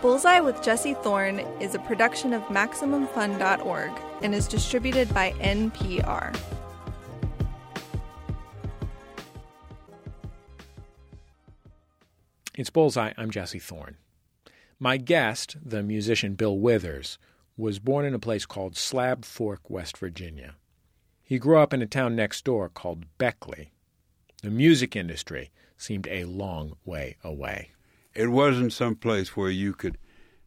Bullseye with Jesse Thorn is a production of MaximumFun.org and is distributed by NPR. It's Bullseye. I'm Jesse Thorn. My guest, the musician Bill Withers, was born in a place called Slab Fork, West Virginia. He grew up in a town next door called Beckley. The music industry seemed a long way away. It wasn't some place where you could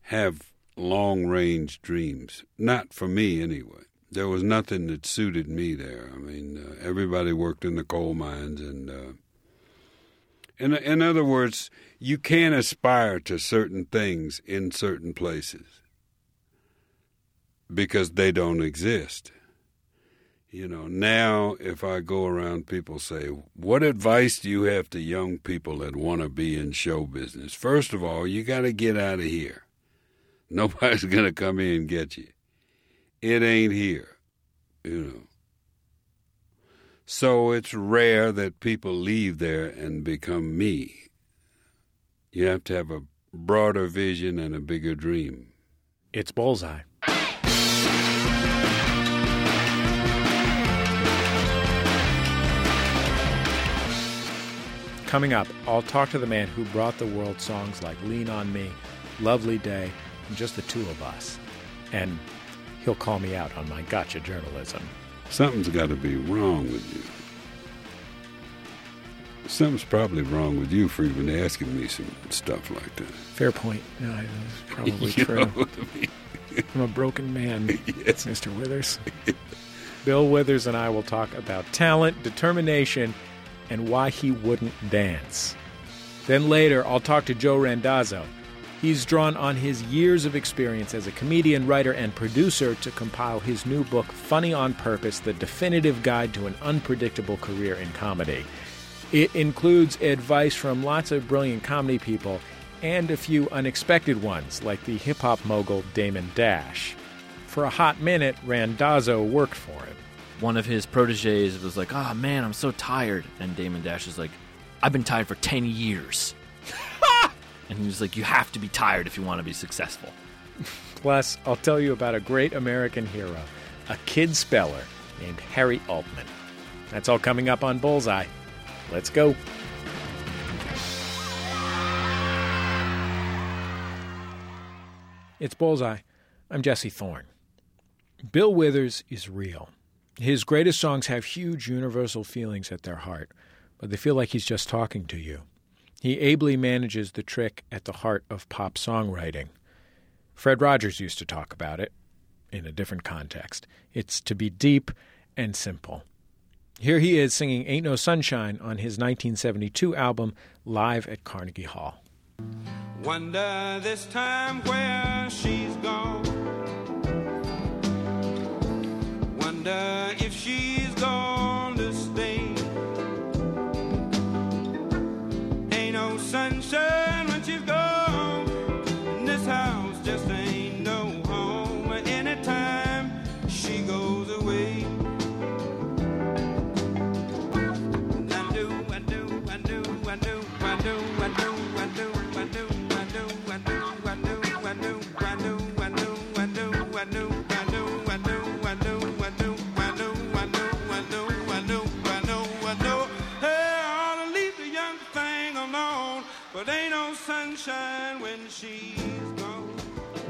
have long range dreams. Not for me, anyway. There was nothing that suited me there. I mean, uh, everybody worked in the coal mines, and uh, in in other words, you can't aspire to certain things in certain places because they don't exist. You know, now if I go around, people say, What advice do you have to young people that want to be in show business? First of all, you got to get out of here. Nobody's going to come in and get you. It ain't here, you know. So it's rare that people leave there and become me. You have to have a broader vision and a bigger dream. It's Bullseye. Coming up, I'll talk to the man who brought the world songs like Lean on Me, Lovely Day, and Just the Two of Us. And he'll call me out on my gotcha journalism. Something's got to be wrong with you. Something's probably wrong with you for even asking me some stuff like that. Fair point. No, that's probably You true. I mean? I'm a broken man, Yes. Mr. Withers. Bill Withers and I will talk about talent, determination, and why he wouldn't dance. Then later, I'll talk to Joe Randazzo. He's drawn on his years of experience as a comedian, writer, and producer to compile his new book, Funny on Purpose The Definitive Guide to an Unpredictable Career in Comedy. It includes advice from lots of brilliant comedy people and a few unexpected ones, like the hip hop mogul Damon Dash. For a hot minute, Randazzo worked for him. One of his proteges was like, "Oh man, I'm so tired," and Damon Dash is like, "I've been tired for ten years," and he was like, "You have to be tired if you want to be successful." Plus, I'll tell you about a great American hero, a kid speller named Harry Altman. That's all coming up on Bullseye. Let's go. It's Bullseye. I'm Jesse Thorn. Bill Withers is real. His greatest songs have huge universal feelings at their heart, but they feel like he's just talking to you. He ably manages the trick at the heart of pop songwriting. Fred Rogers used to talk about it in a different context. It's to be deep and simple. Here he is singing Ain't No Sunshine on his 1972 album Live at Carnegie Hall. Wonder this time where she's gone. Wonder if she's to stay. Ain't no sunshine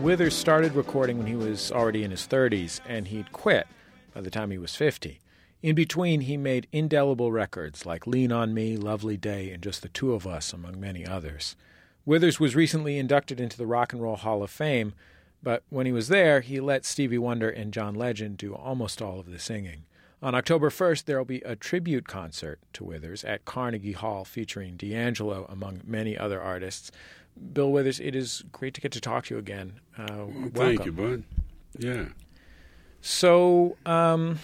Withers started recording when he was already in his 30s, and he'd quit by the time he was 50. In between, he made indelible records like Lean on Me, Lovely Day, and Just the Two of Us, among many others. Withers was recently inducted into the Rock and Roll Hall of Fame, but when he was there, he let Stevie Wonder and John Legend do almost all of the singing. On October 1st, there will be a tribute concert to Withers at Carnegie Hall featuring D'Angelo, among many other artists. Bill Withers, it is great to get to talk to you again. Uh, Thank you, bud. Yeah. So, um,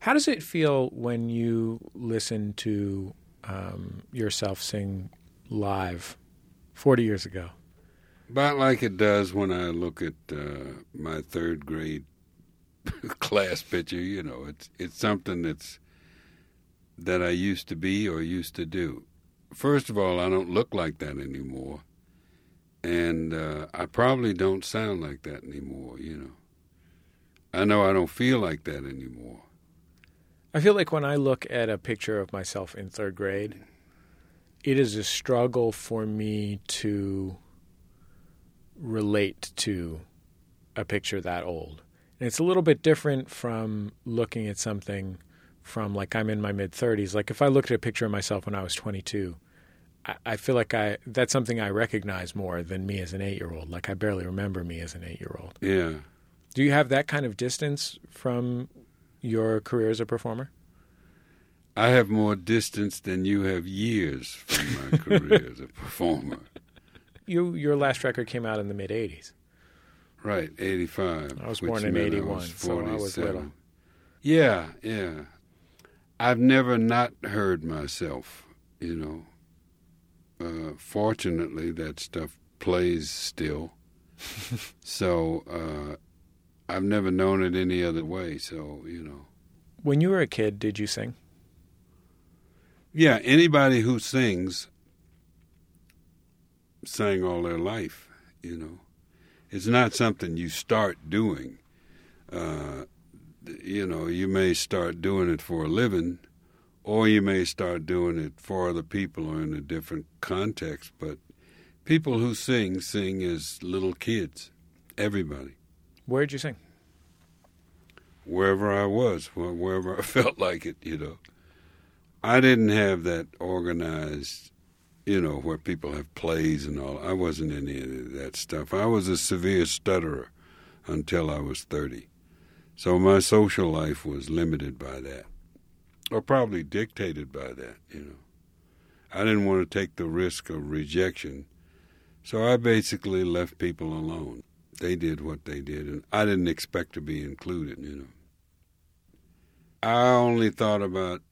how does it feel when you listen to um, yourself sing live 40 years ago? About like it does when I look at uh, my third grade class picture. You know, it's it's something that's that I used to be or used to do. First of all, I don't look like that anymore, and uh, I probably don't sound like that anymore. You know, I know I don't feel like that anymore. I feel like when I look at a picture of myself in third grade, it is a struggle for me to relate to a picture that old. And it's a little bit different from looking at something from like I'm in my mid 30s. Like if I looked at a picture of myself when I was 22, I, feel like I that's something I recognize more than me as an eight year old. Like I barely remember me as an eight year old. Yeah. Do you have that kind of distance from your career as a performer? I have more distance than you have years from my career as a performer. You your last record came out in the mid 80s. Right, 85. I was born in 81, so I was little. Yeah, yeah. I've never not heard myself, you know. Uh, fortunately, that stuff plays still. so uh, I've never known it any other way, so, you know. When you were a kid, did you sing? Yeah, anybody who sings sang all their life, you know. It's not something you start doing. Uh, you know, you may start doing it for a living, or you may start doing it for other people or in a different context. But people who sing, sing as little kids. Everybody. Where'd you sing? wherever I was, wherever I felt like it, you know. I didn't have that organized, you know, where people have plays and all. I wasn't in any of that stuff. I was a severe stutterer until I was 30. So my social life was limited by that, or probably dictated by that, you know. I didn't want to take the risk of rejection, so I basically left people alone. They did what they did, and I didn't expect to be included, you know. I only thought about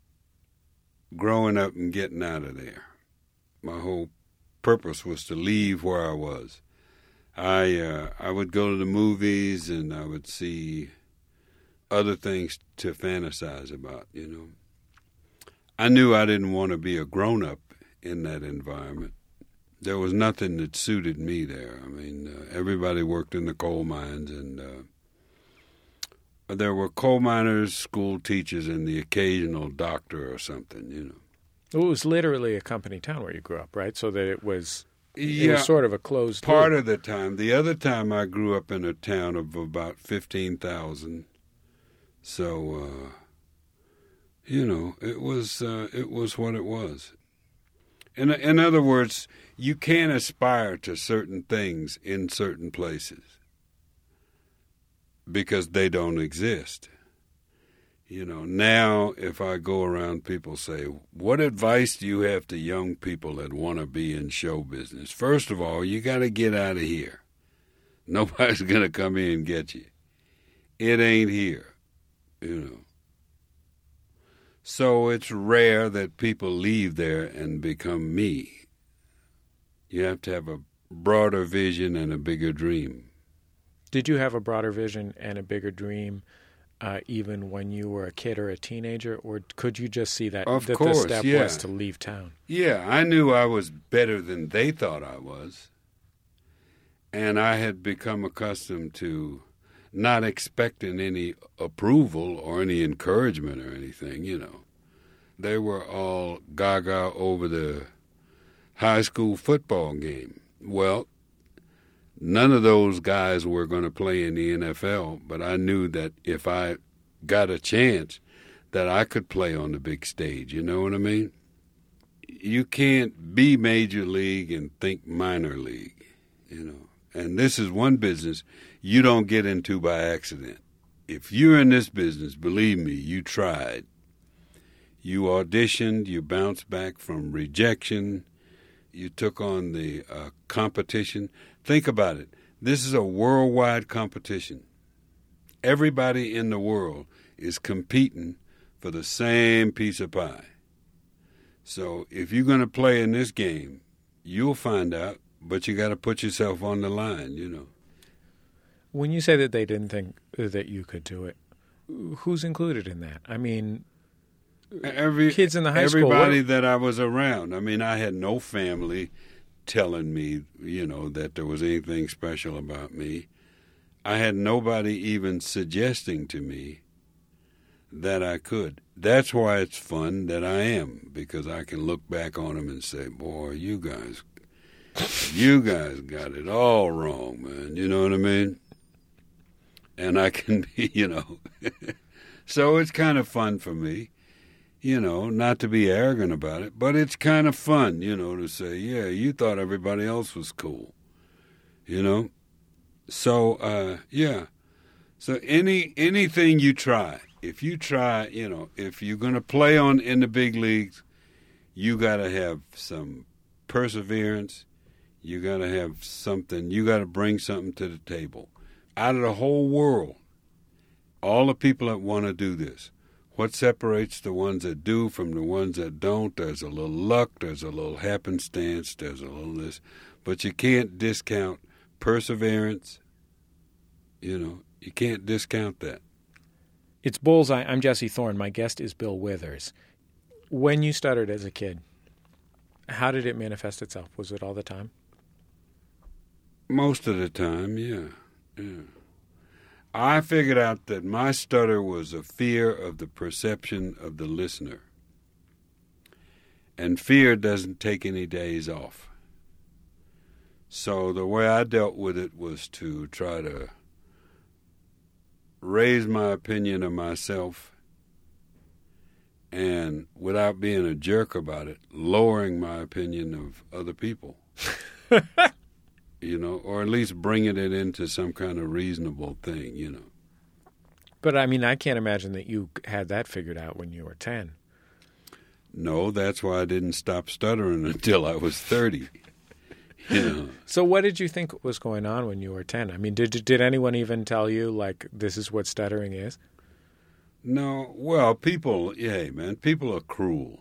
growing up and getting out of there. My whole purpose was to leave where I was. I uh, I would go to the movies and I would see other things to fantasize about. You know, I knew I didn't want to be a grown up in that environment. There was nothing that suited me there. I mean, uh, everybody worked in the coal mines and. Uh, there were coal miners, school teachers, and the occasional doctor or something, you know. It was literally a company town where you grew up, right? So that it was it Yeah, was sort of a closed part loop. of the time. The other time, I grew up in a town of about fifteen thousand. So, uh, you know, it was uh, it was what it was. In in other words, you can't aspire to certain things in certain places because they don't exist. You know, now if I go around, people say, What advice do you have to young people that want to be in show business? First of all, you got to get out of here. Nobody's going to come in and get you. It ain't here, you know. So it's rare that people leave there and become me. You have to have a broader vision and a bigger dream. Did you have a broader vision and a bigger dream, uh, even when you were a kid or a teenager, or could you just see that Of that course, the step yeah. was to leave town? Yeah, I knew I was better than they thought I was. And I had become accustomed to not expecting any approval or any encouragement or anything, you know. They were all gaga over the high school football game. Well, none of those guys were going to play in the NFL, but I knew that if I got a chance that I could play on the big stage, you know what I mean? you can't be major league and think minor league, you know. And this is one business you don't get into by accident. If you're in this business, believe me, you tried. You auditioned, you bounced back from rejection, you took on the uh, competition. Think about it. This is a worldwide competition. Everybody in the world is competing for the same piece of pie. So if you're going to play in this game, you'll find out, but you got to put yourself on the line, you know. When you say that they didn't think that you could do it, who's included in that? I mean, Every Kids in the high school, everybody that I was around. I mean, I had no family telling me, you know, that there was anything special about me. I had nobody even suggesting to me that I could. That's why it's fun that I am because I can look back on them and say, "Boy, you guys, you guys got it all wrong, man." You know what I mean? And I can be, you know, so it's kind of fun for me, you know, not to be arrogant about it, but it's kind of fun, you know, to say, "Yeah, you thought everybody else was cool," you know. So, uh, yeah. So any anything you try, if you try, you know, if you're going to play on in the big leagues, you got to have some perseverance. You got to have something. You got to bring something to the table. Out of the whole world, all the people that want to do this, what separates the ones that do from the ones that don't? There's a little luck. There's a little happenstance. There's a little this, but you can't discount perseverance. You know, you can't discount that. It's Bullseye. I'm Jesse Thorn. My guest is Bill Withers. When you stuttered as a kid, how did it manifest itself? Was it all the time? Most of the time, yeah. Yeah. I figured out that my stutter was a fear of the perception of the listener. And fear doesn't take any days off. So the way I dealt with it was to try to raise my opinion of myself and without being a jerk about it, lowering my opinion of other people. you know, or at least bringing it into some kind of reasonable thing, you know. But I mean, I can't imagine that you had that figured out when you were 10. No, that's why I didn't stop stuttering until I was 30. You know. So, what did you think was going on when you were 10? I mean, did, did anyone even tell you, like, this is what stuttering is? No, well, people, yeah, man, people are cruel.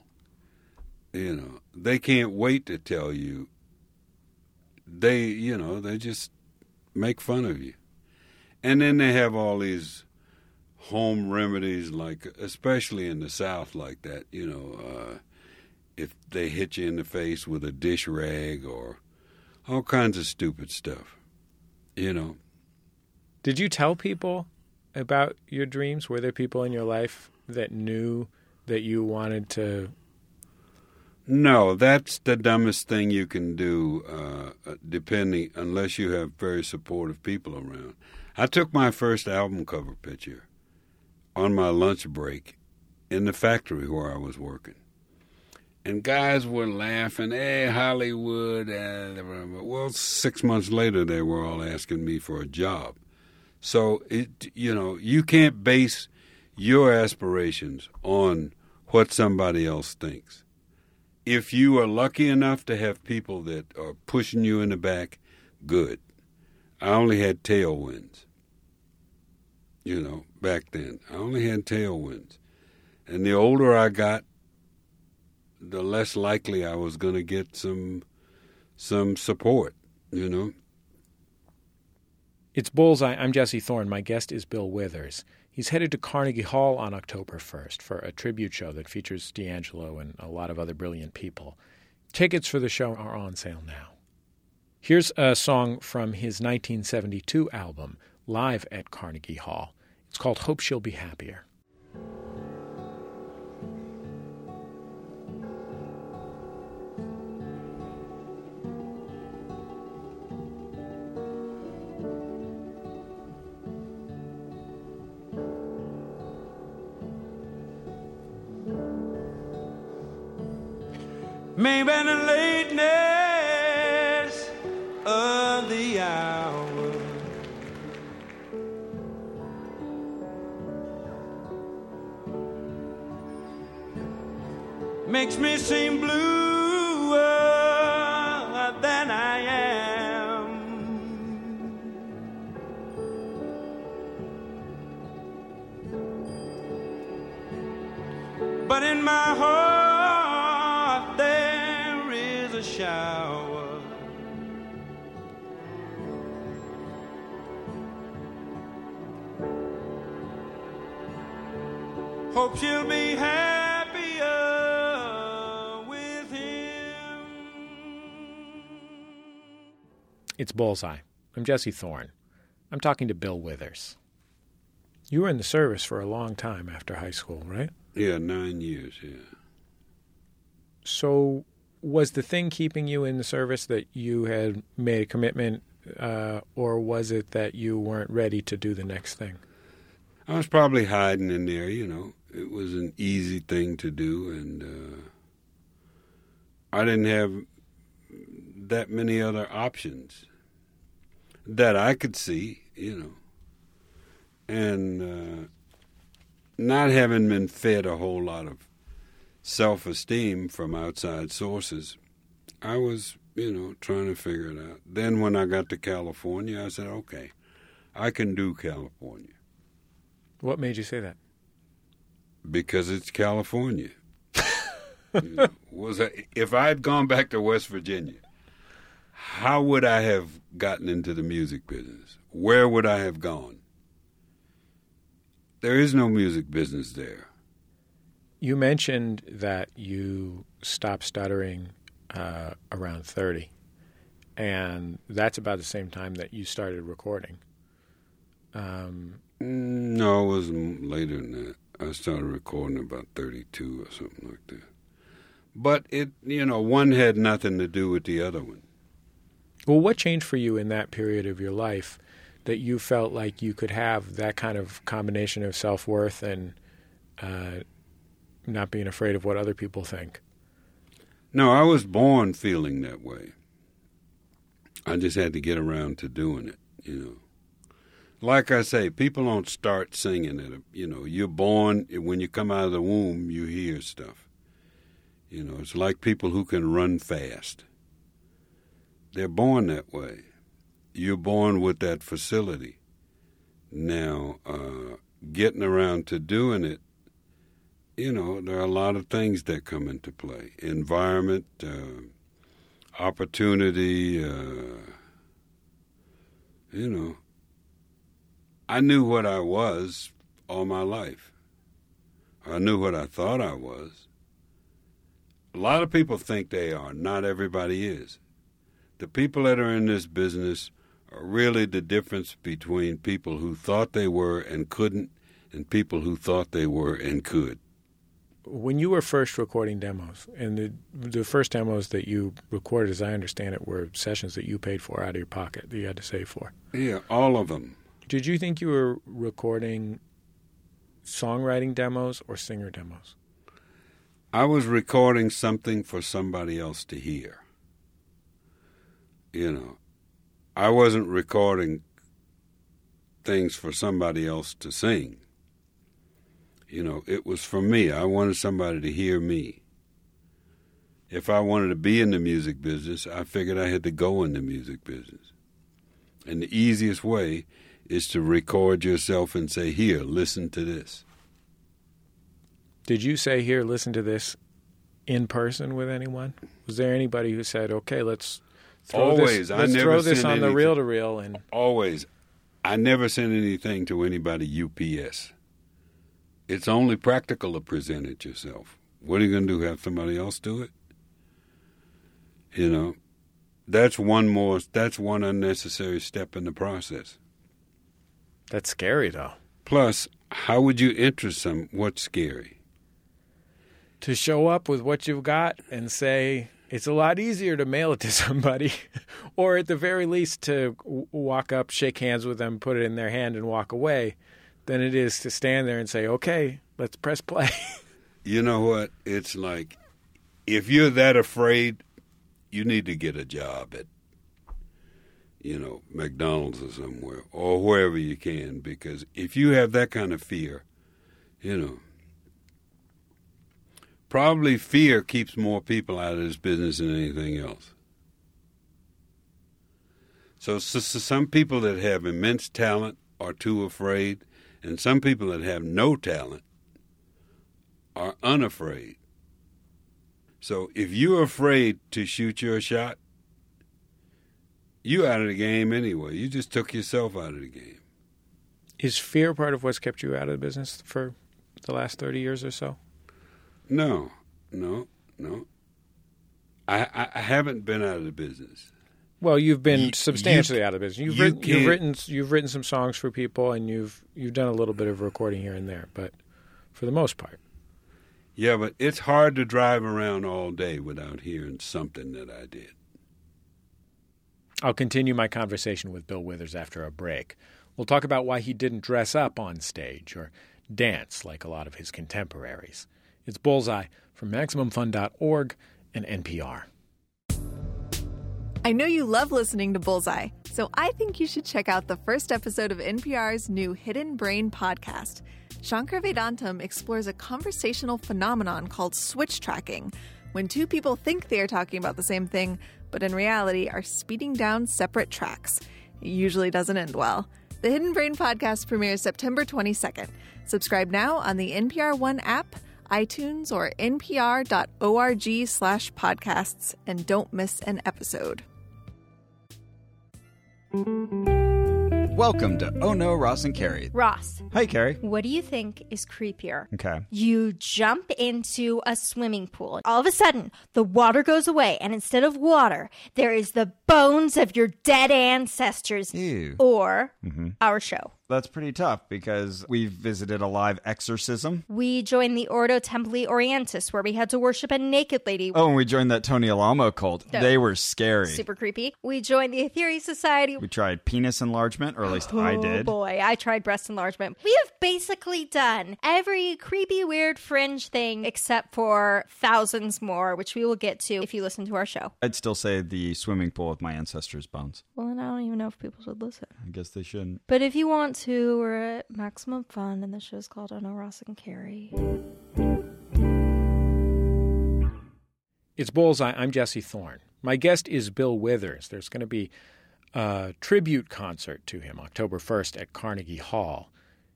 You know, they can't wait to tell you. They, you know, they just make fun of you. And then they have all these home remedies, like, especially in the South, like that, you know, uh, if they hit you in the face with a dish rag or all kinds of stupid stuff, you know. Did you tell people about your dreams? Were there people in your life that knew that you wanted to? No, that's the dumbest thing you can do, uh, depending, unless you have very supportive people around. I took my first album cover picture on my lunch break in the factory where I was working. And guys were laughing, hey, Hollywood. Uh, well, six months later, they were all asking me for a job. So, it, you know, you can't base your aspirations on what somebody else thinks. If you are lucky enough to have people that are pushing you in the back, good. I only had tailwinds, you know, back then. I only had tailwinds. And the older I got, the less likely I was going to get some some support, you know. It's Bullseye. I'm Jesse Thorn. My guest is Bill Withers. He's headed to Carnegie Hall on October 1st for a tribute show that features D'Angelo and a lot of other brilliant people. Tickets for the show are on sale now. Here's a song from his 1972 album, Live at Carnegie Hall. It's called Hope She'll Be Happier. Maybe the lateness of the hour. Makes me seem bluer Hope she'll be happier with him. It's Bullseye. I'm Jesse Thorn. I'm talking to Bill Withers. You were in the service for a long time after high school, right? Yeah, nine years. Yeah. So, was the thing keeping you in the service that you had made a commitment, uh, or was it that you weren't ready to do the next thing? I was probably hiding in there. You know, it was an easy thing to do, and uh, I didn't have that many other options that I could see. You know, and uh, not having been fed a whole lot of self esteem from outside sources, I was, you know, trying to figure it out. Then when I got to California, I said, okay, I can do California What made you say that? Because it's California. You know, was I, if I had gone back to West Virginia, how would I have gotten into the music business? Where would I have gone? There is no music business there. You mentioned that you stopped stuttering uh, around 30, and that's about the same time that you started recording. Um, Mm, No, it was later than that. I started recording about 32 or something like that. But it, you know, one had nothing to do with the other one. well, what changed for you in that period of your life that you felt like you could have that kind of combination of self worth and uh, not being afraid of what other people think? No, I was born feeling that way. I just had to get around to doing it, you know. Like I say, people don't start singing it. You know, you're born, when you come out of the womb, you hear stuff. You know, it's like people who can run fast. They're born that way. You're born with that facility. Now, uh, getting around to doing it, you know, there are a lot of things that come into play environment, uh, opportunity, uh, you know. I knew what I was all my life. I knew what I thought I was. A lot of people think they are, not everybody is. The people that are in this business are really the difference between people who thought they were and couldn't and people who thought they were and could. when you were first recording demos, and the the first demos that you recorded, as I understand it, were sessions that you paid for out of your pocket that you had to save for. Yeah, all of them. Did you think you were recording songwriting demos or singer demos? I was recording something for somebody else to hear. You know, I wasn't recording things for somebody else to sing. You know, it was for me. I wanted somebody to hear me. If I wanted to be in the music business, I figured I had to go in the music business. And the easiest way is to record yourself and say, Here, listen to this. Did you say, "Here, listen to this," in person with anyone? Was there anybody who said, "Okay, let's throw Always. this, I let's never throw this on the reel to reel"? And always i never send anything to anybody ups it's only practical to present it yourself what are you going to do have somebody else do it you know that's one more that's one unnecessary step in the process that's scary, though. plus how would you interest them? what's scary to show up with what you've got and say it's a lot easier to mail it to somebody or at the very least to walk up shake hands with them put it in their hand and walk away than it is to stand there and say okay let's press play you know what it's like if you're that afraid you need to get a job at you know mcdonald's or somewhere or wherever you can because if you have that kind of fear you know probably fear keeps more people out of this business than anything else so, so, so some people that have immense talent are too afraid and some people that have no talent are unafraid. So if you're afraid to shoot your shot, you out of the game anyway. You just took yourself out of the game. is fear part of what's kept you out of the business for the last 30 years or so No, no, no. I, I, haven't been out of the business. Well, you've been You- substantially you- out of business. You've you written, you've written you've written some songs for people, and you've you've done a little bit of recording here and there, but for the most part, Yeah, but it's hard to drive around all day without hearing something that I did. I'll continue my conversation with Bill Withers after a break. We'll talk about why he didn't dress up on stage or dance like a lot of his contemporaries. It's Bullseye from MaximumFun.org and NPR. I know you love listening to Bullseye, so I think you should check out the first episode of NPR's new Hidden Brain podcast. Shankar Vedantam explores a conversational phenomenon called switch tracking, when two people think they are talking about the same thing, but in reality are speeding down separate tracks. It usually doesn't end well. The Hidden Brain podcast premieres September 22nd. Subscribe now on the NPR One app, iTunes, or npr.org slash podcasts, and don't miss an episode. Welcome to Oh No, Ross and Carrie. Ross, Hi, Carrie. what do you think is creepier? Okay. You jump into a swimming pool. All of a sudden, the water goes away, and instead of water, there is the bones of your dead ancestors. Ew. Or mm-hmm. our show. That's pretty tough because we visited a live exorcism. We joined the Ordo Templi Orientis, where we had to worship a naked lady. Oh, and we joined that Tony Alamo cult. They were scary. Super creepy. We joined the Aetherius Society. We tried penis enlargement, or at least I Oh did. boy, I tried breast enlargement. We have basically done every creepy, weird, fringe thing except for thousands more, which we will get to if you listen to our show. I'd still say the swimming pool with my ancestors' bones. Well, and I don't even know if people should listen. I guess they shouldn't. But if you want to, we're at Maximum Fun, and the show's called I Know Ross and Carrie. It's Bullseye. I'm Jesse Thorn. My guest is Bill Withers. There's going to be a tribute concert to him October 1st at Carnegie Hall.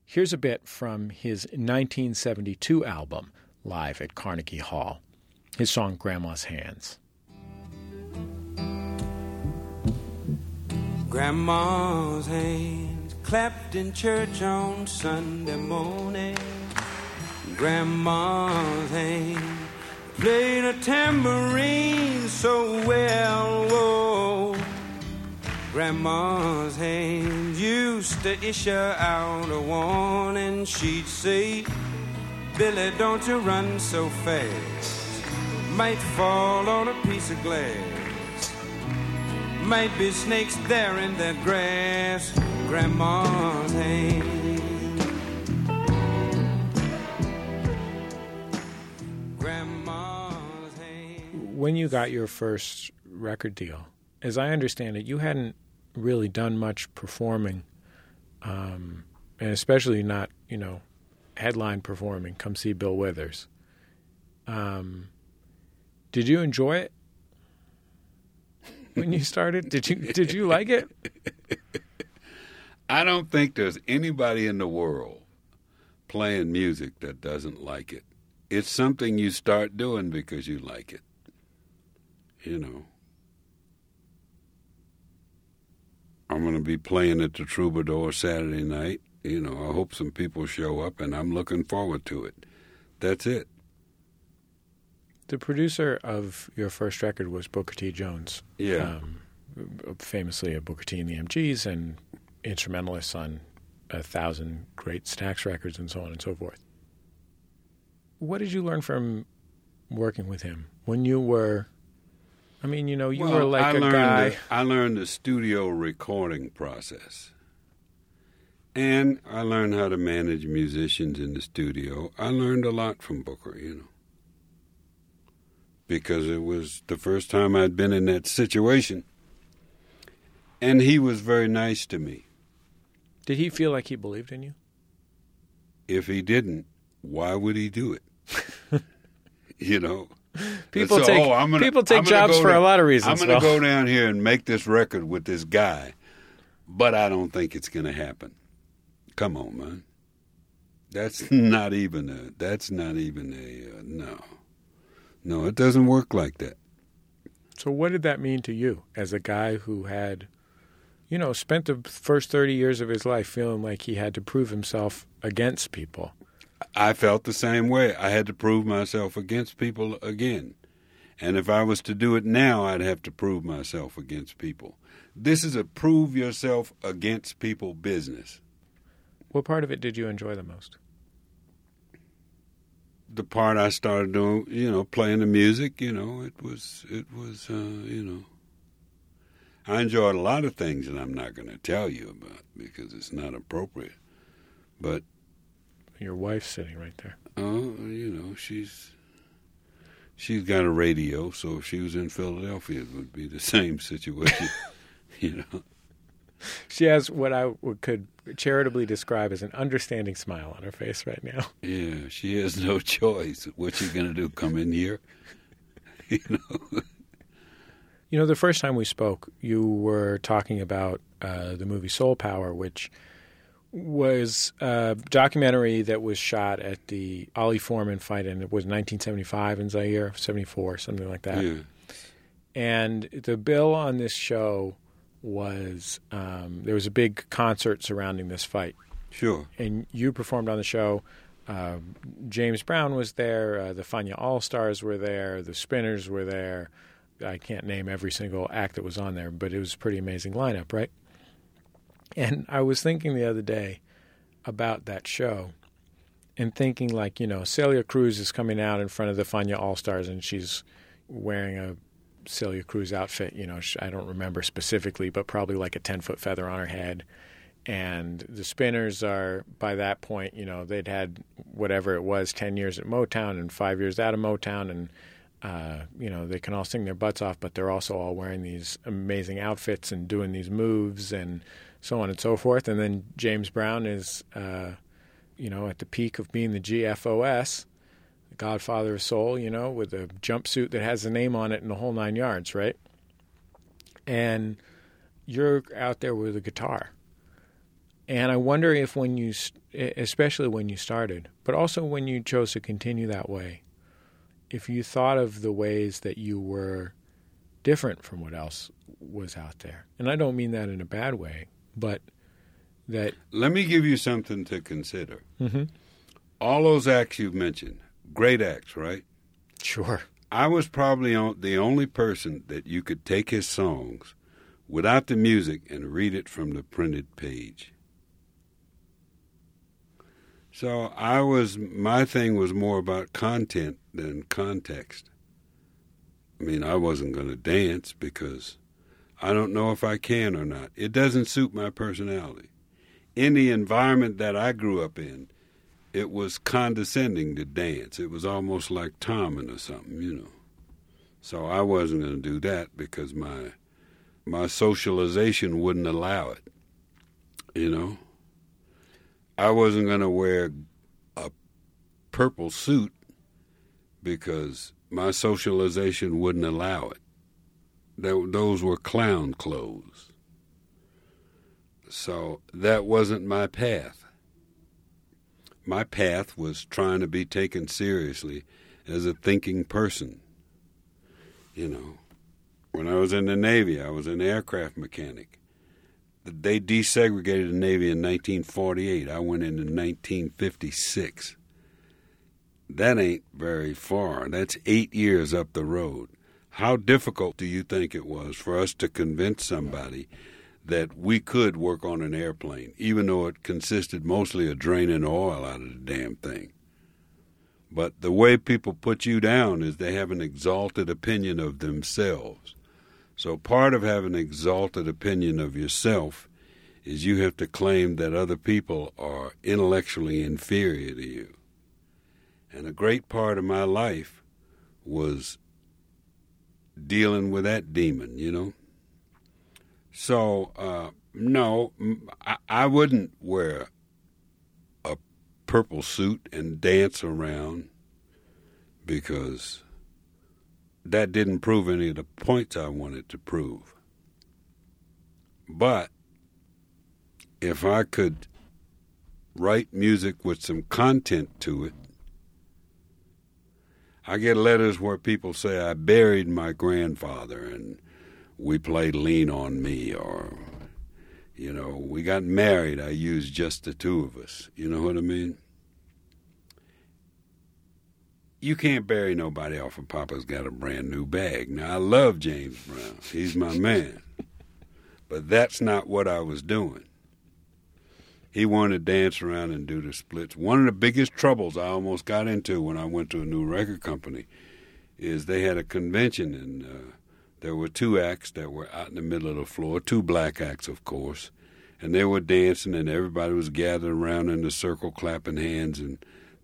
Here's a bit from his 1972 album, Live at Carnegie Hall. His song, Grandma's Hands. Grandma's hands clapped in church on Sunday morning. Grandma's hands played a tambourine so well. Whoa. Grandma's hands used to issue out a warning. She'd say, Billy, don't you run so fast. Might fall on a piece of glass. Might be snakes there in that grass. Grandma's hand. Grandma's hand. When you got your first record deal, as I understand it, you hadn't really done much performing, um, and especially not, you know, headline performing. Come see Bill Withers. Um, did you enjoy it when you started? Did you did you like it? I don't think there's anybody in the world playing music that doesn't like it. It's something you start doing because you like it. You know. I'm going to be playing at the Troubadour Saturday night. You know, I hope some people show up, and I'm looking forward to it. That's it. The producer of your first record was Booker T. Jones. Yeah. um, famously a Booker T and the MGs and instrumentalist on a thousand great Stax records and so on and so forth. What did you learn from working with him when you were? I mean, you know, you Well, were like I a guy. The, I learned the studio recording process. And I learned how to manage musicians in the studio. I learned a lot from Booker, you know. Because it was the first time I'd been in that situation. And he was very nice to me. Did he feel like he believed in you? If he didn't, why would he do it? you know? People So, take oh, gonna- people take jobs for to- a lot of reasons. I'm going to go down here and make this record with this guy, but I don't think it's going to happen. Come on, man. That's not even a. That's not even a. Uh, no, no, it doesn't work like that. So, what did that mean to you as a guy who had, you know, spent the first 30 years of his life feeling like he had to prove himself against people? I felt the same way. I had to prove myself against people again, And if I was to do it now, I'd have to prove myself against people. This is a prove yourself against people business. What part of it did you enjoy the most? The part I started doing, you know, playing the music, you know, it was, it was, uh, you know, I enjoyed a lot of things that I'm not going to tell you about because it's not appropriate. But Your wife's sitting right there. Oh, you know, she's she's got a radio, so if she was in Philadelphia, it would be the same situation. you know, She has what I could charitably describe as an understanding smile on her face right now. yeah, she has no choice. What you gonna do? Come in here? you know, You know, the first time we spoke, you were talking about uh, the movie Soul Power, which was a documentary that was shot at the Ali Foreman fight, and it was 1975 in Zaire, 74, something like that. yeah, And the bill on this show was um, there was a big concert surrounding this fight. sure. and you performed on the show. Uh, James Brown was there. Uh, the Fania All Stars were there. The Spinners were there. I can't name every single act that was on there, but it was a pretty amazing lineup, right? And I was thinking the other day about that show and thinking, like, you know, Celia Cruz is coming out in front of the Fania All Stars and she's wearing a Celia Cruz outfit. You know, I don't remember specifically, but probably like a 10 foot feather on her head and the spinners are by that point you know they'd had whatever it was 10 years at motown and five years out of motown and uh, you know they can all sing their butts off but they're also all wearing these amazing outfits and doing these moves and so on and so forth. And then james brown is uh, you know at the peak of being the gfos the godfather of soul you know with a jumpsuit that has a name on it and the whole nine yards right? And you're out there with a guitar. And I wonder if when you, especially when you started, but also when you chose to continue that way, if you thought of the ways that you were different from what else was out there. And I don't mean that in a bad way, but that Let me give you something to consider. Mhm. All those acts you've mentioned, great acts, right? sure, I was probably the only person that you could take his songs without the music and read it from the printed page. So I was my thing was more about content than context. I mean, I wasn't going to dance because I don't know if I can or not. It doesn't suit my personality. In the environment that I grew up in, it was condescending to dance. It was almost like Tommen or something, you know. So I wasn't going to do that because my my socialization wouldn't allow it. You know. I wasn't going to wear a purple suit because my socialization wouldn't allow it. That, those were clown clothes. So that wasn't my path. My path was trying to be taken seriously as a thinking person. You know, when I was in the Navy, I was an aircraft mechanic. They desegregated the Navy in 1948. I went in in 1956. That ain't very far. That's eight years up the road. How difficult do you think it was for us to convince somebody that we could work on an airplane, even though it consisted mostly of draining oil out of the damn thing? But the way people put you down is they have an exalted opinion of themselves. So part of having an exalted opinion of yourself is you have to claim that other people are intellectually inferior to you. And a great part of my life was dealing with that demon, you know. So, uh, no, I wouldn't wear a purple suit and dance around because that didn't prove any of the points I wanted to prove. But if I could write music with some content to it, I get letters where people say I buried my grandfather and we played Lean on Me or you know, we got married, I used just the two of us. You know what I mean? You can't bury nobody off of Papa's got a brand new bag. Now I love James Brown. He's my man. But that's not what I was doing. He wanted to dance around and do the splits. One of the biggest troubles I almost got into when I went to a new record company is they had a convention and uh, there were two acts that were out in the middle of the floor, two black acts, of course, and they were dancing and everybody was gathered around in a circle clapping hands and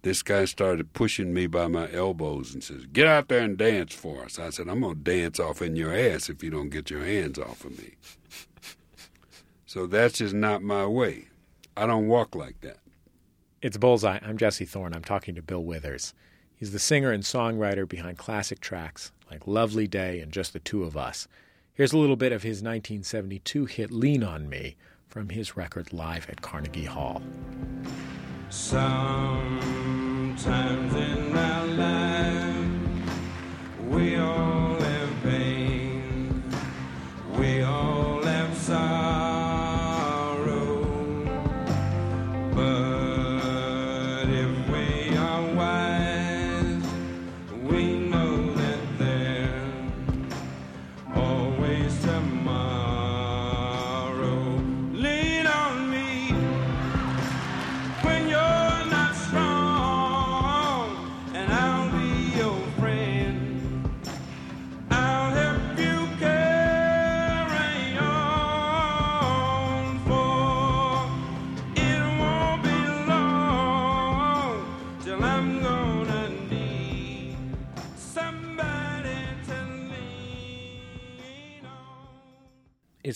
this guy started pushing me by my elbows and says, Get out there and dance for us. I said, I'm going to dance off in your ass if you don't get your hands off of me. so that's just not my way. I don't walk like that. It's Bullseye. I'm Jesse Thorn. I'm talking to Bill Withers. He's the singer and songwriter behind classic tracks like Lovely Day and Just the Two of Us. Here's a little bit of his 1972 hit Lean on Me from his record live at Carnegie Hall. Sometimes in our life, we all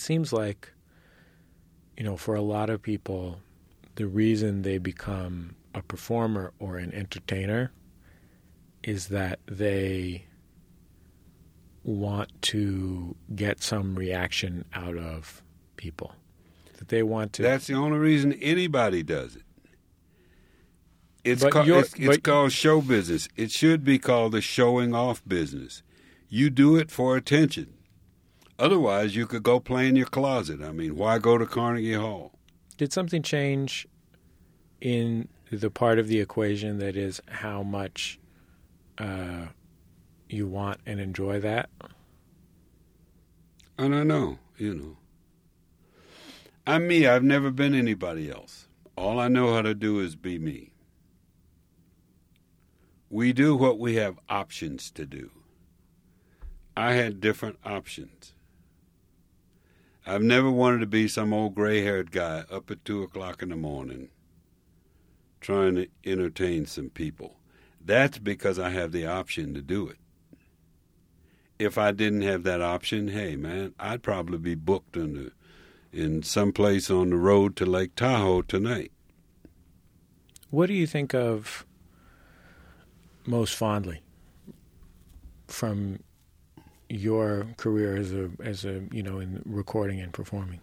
seems like, you know, for a lot of people, the reason they become a performer or an entertainer is that they want to get some reaction out of people. That they want to. That's the only reason anybody does it. It's, But called, you're- it's, it's but- called show business. It should be called the showing off business. You do it for attention. Otherwise, you could go play in your closet. I mean, why go to Carnegie Hall? Did something change in the part of the equation that is how much uh, you want and enjoy that? I don't know, you know. I'm me. I've never been anybody else. All I know how to do is be me. We do what we have options to do. I had different options. I've never wanted to be some old gray haired guy up at 2 o'clock in the morning trying to entertain some people. That's because I have the option to do it if I didn't have that option, hey man, I'd probably be booked in the in some place on the road to Lake Tahoe tonight. What do you think of most fondly from your career as a as a you know in recording and performing?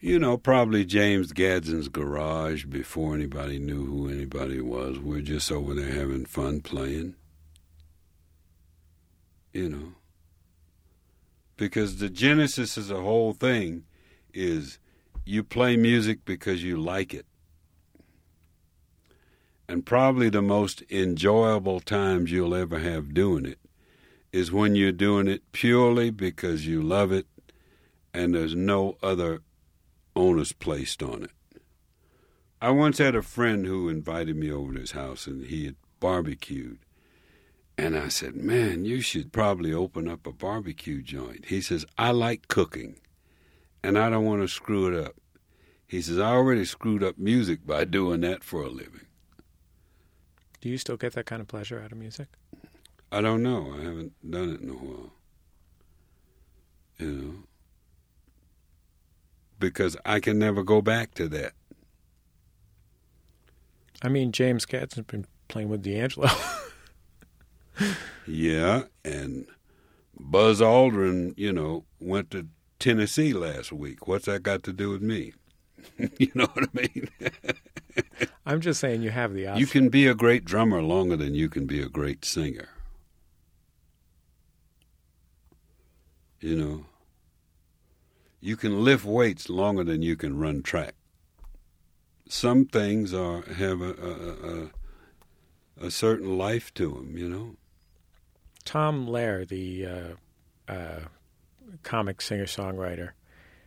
You know, probably James Gadsden's garage before anybody knew who anybody was. We're just over there having fun playing. You know. Because the genesis of the whole thing is you play music because you like it. And probably the most enjoyable times you'll ever have doing it is when you're doing it purely because you love it and there's no other onus placed on it. I once had a friend who invited me over to his house and he had barbecued. And I said, Man, you should probably open up a barbecue joint. He says, I like cooking and I don't want to screw it up. He says, I already screwed up music by doing that for a living. Do you still get that kind of pleasure out of music? I don't know. I haven't done it in a while. You know? Because I can never go back to that. I mean, James Gadsden's been playing with D'Angelo. Yeah, and Buzz Aldrin, you know, went to Tennessee last week. What's that got to do with me? you know what I mean? I'm just saying you have the option. you can be a great drummer longer than you can be a great singer. You know, you can lift weights longer than you can run track. Some things are have a, a, a a certain life to them, you know. Tom Lehrer, the uh, uh, comic singer songwriter,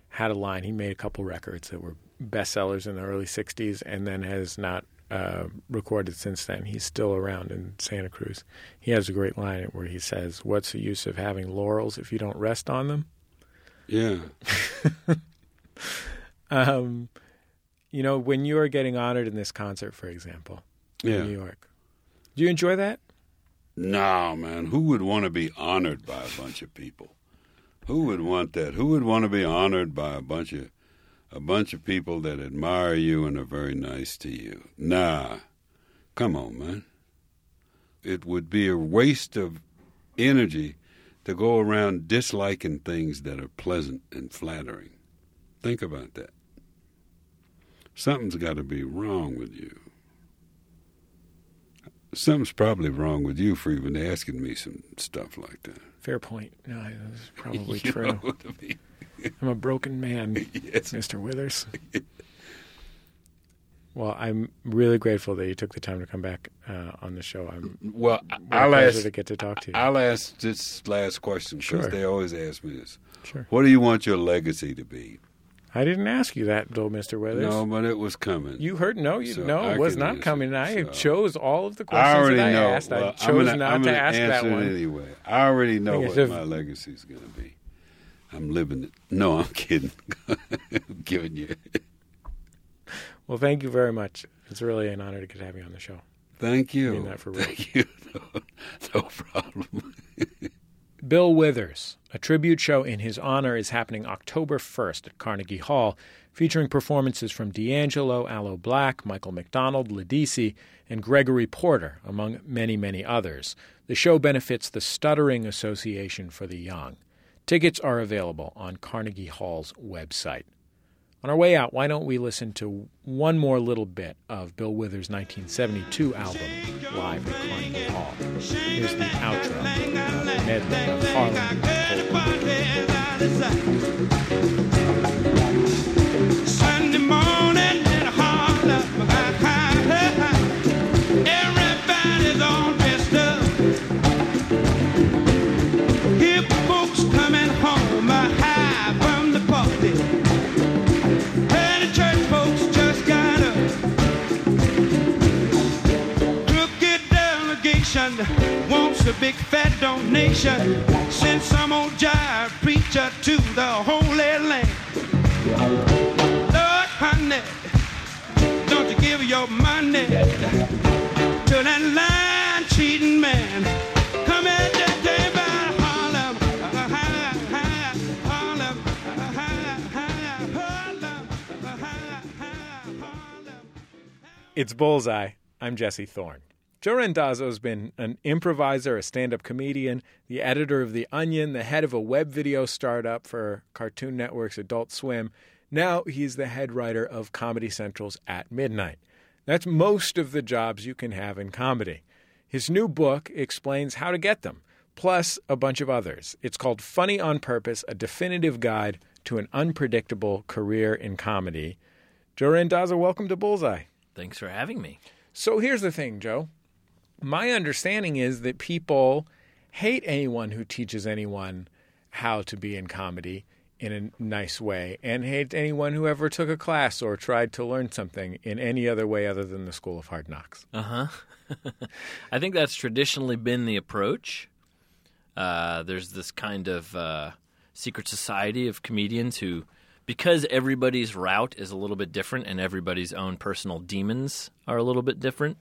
had a line. He made a couple records that were bestsellers in the early '60s, and then has not uh, recorded since then. He's still around in Santa Cruz. He has a great line where he says, "What's the use of having laurels if you don't rest on them?" Yeah. Um, you know, when you are getting honored in this concert, for example, Yeah. in New York, do you enjoy that? No, man. Who would want to be honored by a bunch of people? Who would want that? Who would want to be honored by a bunch of a bunch of people that admire you and are very nice to you? Nah. Come on, man. It would be a waste of energy to go around disliking things that are pleasant and flattering. Think about that. Something's got to be wrong with you. Something's probably wrong with you for even asking me some stuff like that. Fair point. No, that's probably true. Know what I mean? I'm a broken man, Yes. Mr. Withers. well, I'm really grateful that you took the time to come back uh, on the show. I'm Well, I'll ask. to get to talk to you. I'll ask this last question because Sure. they always ask me this. Sure. What do you want your legacy to be? I didn't ask you that, though, Mr. Withers. No, but it was coming. You heard no, you So no, it was not answer, coming. I so- chose all of the I questions already that I know. asked. Well, I I'm chose gonna, not I'm to ask that one. anyway. I already know Thing what if- my legacy is going to be. I'm living it. No, I'm kidding. I'm giving you. Well, thank you very much. It's really an honor to get to have you on the show. Thank you. mean that for real. Thank you. No, no problem. Bill Withers, a tribute show in his honor, is happening October 1st at Carnegie Hall, featuring performances from D'Angelo, Aloe Blacc, Michael McDonald, Ledisi, and Gregory Porter, among many, many others. The show benefits the Stuttering Association for the Young. Tickets are available on Carnegie Hall's website. On our way out, why don't we listen to one more little bit of Bill Withers' 1972 album, Live at Carnegie Hall? Here's the outro, medley of Harlem. Wants a big fat donation. Send some old jive preacher to the Holy Land. Lord, honey, don't you give your money to that line cheating man. Come here today by Harlem, Harlem, Harlem. It's Bullseye. I'm Jesse Thorn. Joe Randazzo's been an improviser, a stand up comedian, the editor of The Onion, the head of a web video startup for Cartoon Network's Adult Swim. Now he's the head writer of Comedy Central's At Midnight. That's most of the jobs you can have in comedy. His new book explains how to get them, plus a bunch of others. It's called Funny on Purpose A Definitive Guide to an Unpredictable Career in Comedy. Joe Randazzo, welcome to Bullseye. Thanks for having me. So here's the thing, Joe. My understanding is that people hate anyone who teaches anyone how to be in comedy in a nice way and hate anyone who ever took a class or tried to learn something in any other way other than the School of Hard Knocks. Uh huh. I think that's traditionally been the approach. Uh, there's this kind of uh, secret society of comedians who, because everybody's route is a little bit different and everybody's own personal demons are a little bit different,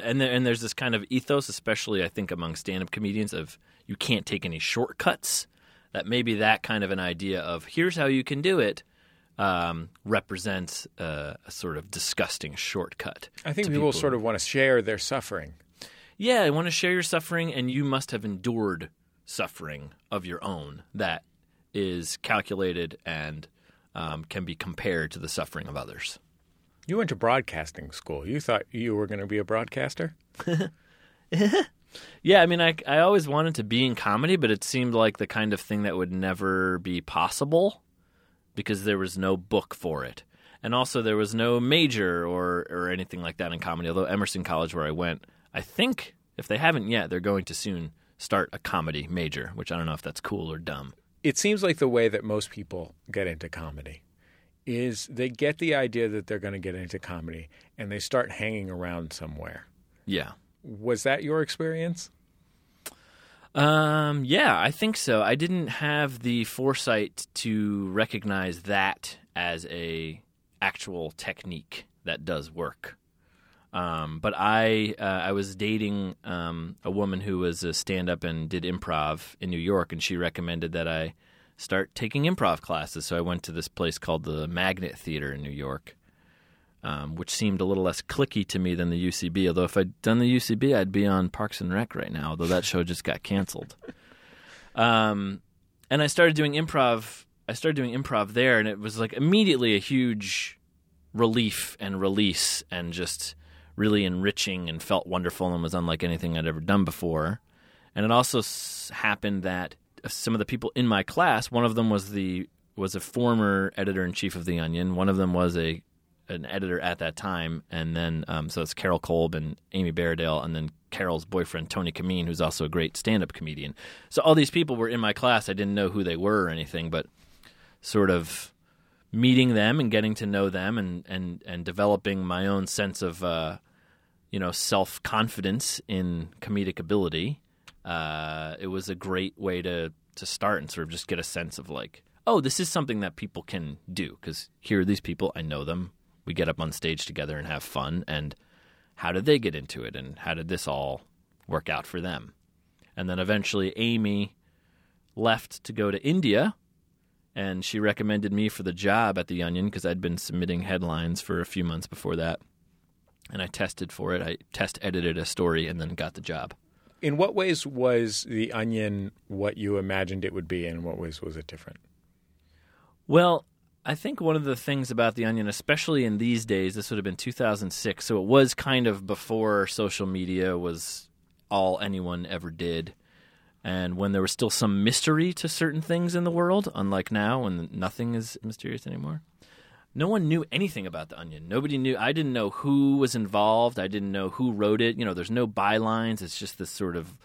and there, and there's this kind of ethos, especially I think among stand-up comedians, of you can't take any shortcuts. That maybe that kind of an idea of here's how you can do it um, represents uh, a sort of disgusting shortcut. I think to people, sort of want to share their suffering. yeah, I want to share your suffering, and you must have endured suffering of your own that is calculated and um, can be compared to the suffering of others. You went to broadcasting school. You thought you were going to be a broadcaster? Yeah, I mean, I, I always wanted to be in comedy, but it seemed like the kind of thing that would never be possible because there was no book for it. and also there was no major or or anything like that in comedy. Although Emerson College, where I went, I think if they haven't yet, they're going to soon start a comedy major, which I don't know if that's cool or dumb. It seems like the way that most people get into comedy is they get the idea that they're going to get into comedy and they start hanging around somewhere. Yeah. Was that your experience? Um, yeah, I think so. I didn't have the foresight to recognize that as a actual technique that does work. Um, but I uh, I was dating um, a woman who was a stand up and did improv in New York, and she recommended that I start taking improv classes. So I went to this place called the Magnet Theater in New York, um, which seemed a little less clicky to me than the UCB. Although if I'd done the UCB, I'd be on Parks and Rec right now. Although that show just got canceled. Um, and I started doing improv. I started doing improv there, and it was like immediately a huge relief and release, and just really enriching, and felt wonderful, and was unlike anything I'd ever done before. And it also s- happened that some of the people in my class, one of them was the was a former editor in chief of the Onion. One of them was a an editor at that time, and then um, so it's Carol Kolb and Amy Barrodale, and then Carol's boyfriend Tony Camin, who's also a great stand-up comedian. So all these people were in my class. I didn't know who they were or anything, but sort of meeting them and getting to know them, and and and developing my own sense of uh, you know self confidence in comedic ability. Uh, it was a great way to to start and sort of just get a sense of like, oh, this is something that people can do because here are these people. I know them. We get up on stage together and have fun. And how did they get into it? And how did this all work out for them? And then eventually, Amy left to go to India, and she recommended me for the job at the Onion because I'd been submitting headlines for a few months before that. And I tested for it. I test edited a story and then got the job. In what ways was the Onion what you imagined it would be, and in what ways was it different? Well, I think one of the things about The Onion, especially in these days, this would have been 2006, so it was kind of before social media was all anyone ever did. And when there was still some mystery to certain things in the world, unlike now when nothing is mysterious anymore. No one knew anything about The Onion. Nobody knew. I didn't know who was involved. I didn't know who wrote it. You know, there's no bylines. It's just this sort of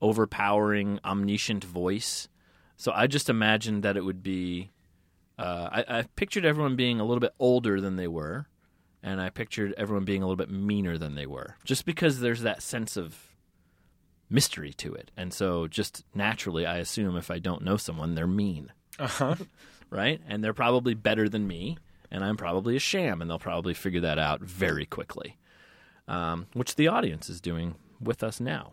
overpowering, omniscient voice. So I just imagined that it would be uh, I, I pictured everyone being a little bit older than they were, and I pictured everyone being a little bit meaner than they were, just because there's that sense of mystery to it. And so, just naturally, I assume if I don't know someone, they're mean, Uh huh. right? And they're probably better than me, and I'm probably a sham, and they'll probably figure that out very quickly, um, which the audience is doing with us now.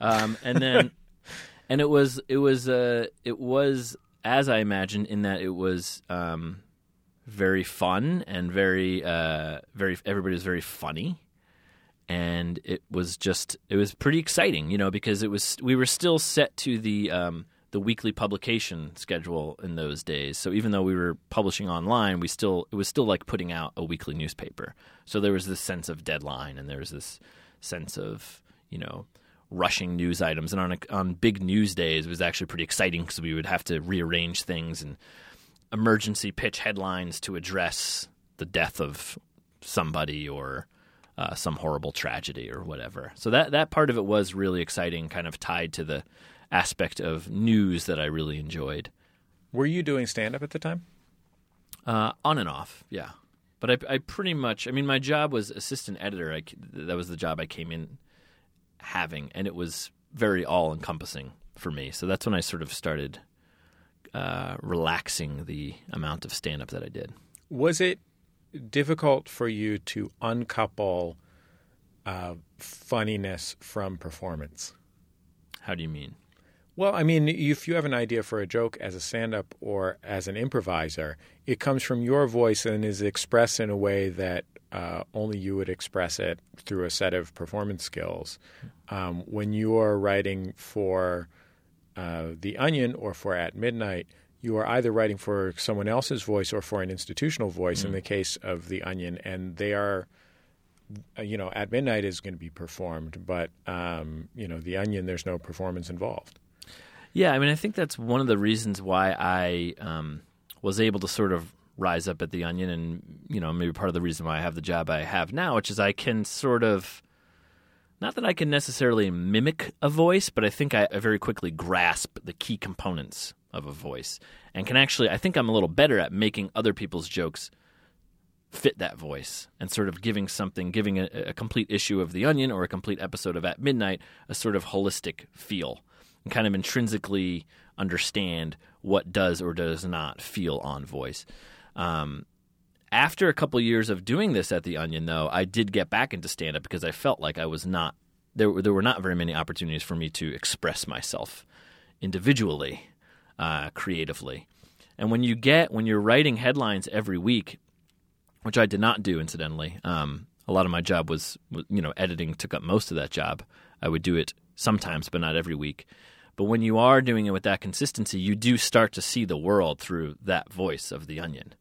Um, and then, and it was it was uh, it was as I imagined in that it was um, very fun and very uh, very everybody was very funny, and it was just it was pretty exciting, you know, because it was we were still set to the um, the weekly publication schedule in those days. So even though we were publishing online, we still it was still like putting out a weekly newspaper. So there was this sense of deadline, and there was this sense of you know rushing news items. And on a, on big news days, it was actually pretty exciting because we would have to rearrange things and emergency pitch headlines to address the death of somebody or uh, some horrible tragedy or whatever. So that that part of it was really exciting, kind of tied to the aspect of news that I really enjoyed. Were you doing stand up at the time? Uh, on and off, yeah. But I, I pretty much, I mean, my job was assistant editor. I, that was the job I came in having, and it was very all encompassing for me. So that's when I sort of started uh, relaxing the amount of stand up that I did. Was it difficult for you to uncouple uh, funniness from performance? How do you mean? Well, I mean, if you have an idea for a joke as a stand up or as an improviser, it comes from your voice and is expressed in a way that uh, only you would express it through a set of performance skills. Um, when you are writing for uh, The Onion or for At Midnight, you are either writing for someone else's voice or for an institutional voice in the case of The Onion, and they are. uh, You know, at midnight is going to be performed, but um, you know, the Onion, there's no performance involved. Yeah, I mean, I think that's one of the reasons why I um, was able to sort of rise up at the Onion, and you know maybe part of the reason why I have the job I have now, which is I can sort of not that I can necessarily mimic a voice, but I think I, very quickly grasp the key components of a voice and can actually I think I'm a little better at making other people's jokes fit that voice and sort of giving something, giving a, a complete issue of The Onion or a complete episode of At Midnight a sort of holistic feel and kind of intrinsically understand what does or does not feel on voice. Um, after a couple years of doing this at The Onion, though, I did get back into stand up because I felt like I was not there. There were not very many opportunities for me to express myself individually, uh, creatively. And when you get when you're writing headlines every week, which I did not do incidentally. Um, a lot of my job was, you know, editing took up most of that job. I would do it sometimes, but not every week. But when you are doing it with that consistency, you do start to see the world through that voice of the onion.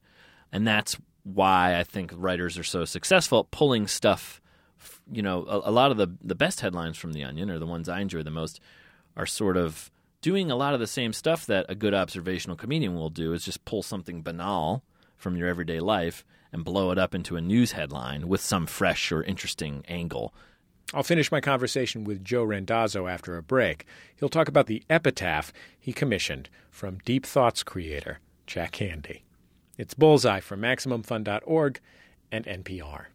And that's why I think writers are so successful at pulling stuff. You know, a, a lot of the, the best headlines from the onion, or the ones I enjoy the most, are sort of doing a lot of the same stuff that a good observational comedian will do is just pull something banal from your everyday life and blow it up into a news headline with some fresh or interesting angle. I'll finish my conversation with Joe Randazzo after a break. He'll talk about the epitaph he commissioned from Deep Thoughts creator Jack Handey. It's Bullseye from MaximumFun.org and NPR.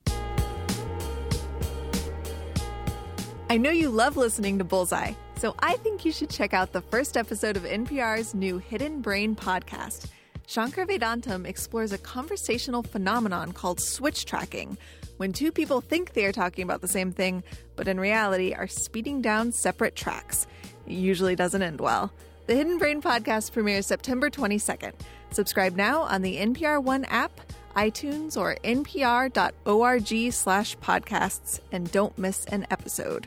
I know you love listening to Bullseye, so I think you should check out the first episode of NPR's new Hidden Brain podcast. Shankar Vedantam explores a conversational phenomenon called switch tracking, when two people think they are talking about the same thing, but in reality are speeding down separate tracks. It usually doesn't end well. The Hidden Brain podcast premieres September 22nd. Subscribe now on the NPR One app, iTunes, or npr.org slash podcasts, and don't miss an episode.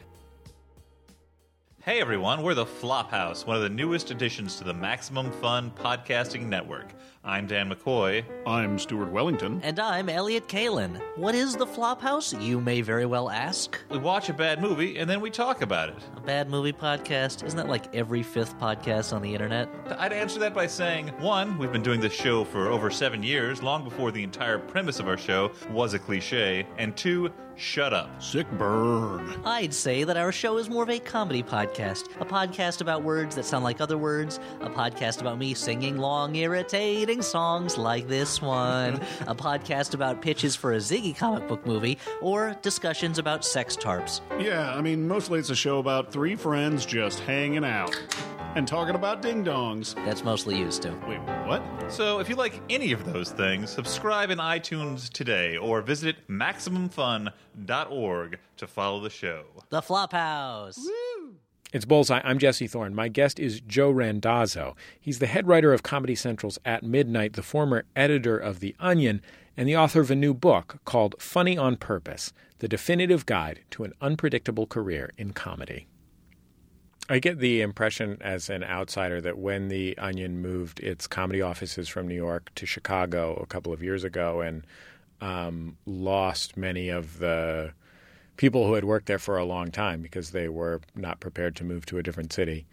Hey everyone, we're the Flophouse, one of the newest additions to the Maximum Fun podcasting network. I'm Dan McCoy. I'm Stuart Wellington. And I'm Elliott Kalan. What is the Flophouse, you may very well ask? We watch a bad movie and then we talk about it. A bad movie podcast? Isn't that like every fifth podcast on the internet? I'd answer that by saying one, we've been doing this show for over seven years, long before the entire premise of our show was a cliche, and two, shut up. Sick burn. I'd say that our show is more of a comedy podcast. A podcast about words that sound like other words. A podcast about me singing long, irritating songs like this one. a podcast about pitches for a Ziggy comic book movie. Or discussions about sex tarps. Yeah, I mean, mostly it's a show about three friends just hanging out and talking about ding dongs. That's mostly used to. Wait, what? So if you like any of those things, subscribe in iTunes today or visit MaximumFun.org to follow the show. The Flophouse. It's Bullseye. I'm Jesse Thorn. My guest is Joe Randazzo. He's the head writer of Comedy Central's At Midnight, the former editor of The Onion, and the author of a new book called Funny on Purpose The Definitive Guide to an Unpredictable Career in Comedy. I get the impression as an outsider that when The Onion moved its comedy offices from New York to Chicago a couple of years ago and um, lost many of the people who had worked there for a long time because they were not prepared to move to a different city.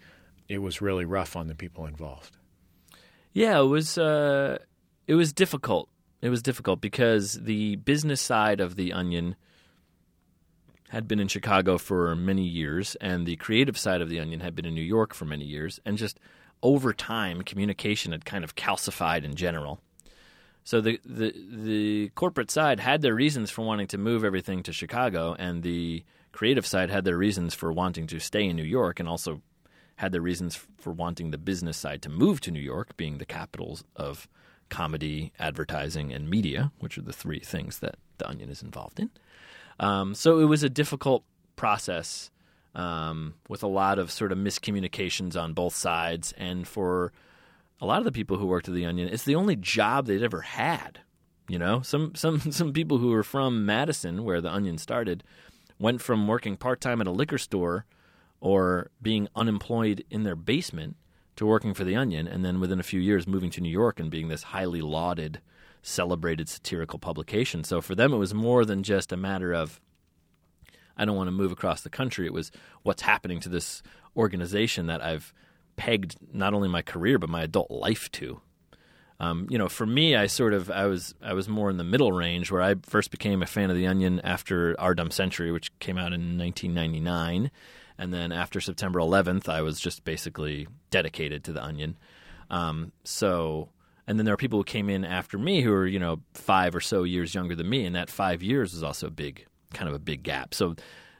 It was really rough on the people involved. Yeah, it was uh, it was difficult. It was difficult because the business side of the Onion had been in Chicago for many years, and the creative side of the Onion had been in New York for many years, and just over time, communication had kind of calcified in general. So the, the the corporate side had their reasons for wanting to move everything to Chicago, and the creative side had their reasons for wanting to stay in New York, and also had their reasons for wanting the business side to move to New York, being the capitals of comedy, advertising, and media, which are the three things that the Onion is involved in. Um, so it was a difficult process um, with a lot of sort of miscommunications on both sides, and for a lot of the people who worked at the Onion, it's the only job they'd ever had. You know, some some some people who were from Madison, where the Onion started, went from working part time at a liquor store or being unemployed in their basement to working for the Onion, and then within a few years moving to New York and being this highly lauded, celebrated satirical publication. So for them, it was more than just a matter of I don't want to move across the country. It was what's happening to this organization that I've pegged not only my career but my adult life to. Um, you know, for me, I sort of I was I was more in the middle range where I first became a fan of The Onion after Our Dumb Century, which came out in 1999, and then after September 11th, I was just basically dedicated to The Onion. Um, so, and then there are people who came in after me who are you know five or so years younger than me, and that five years was also a big kind of a big gap. So,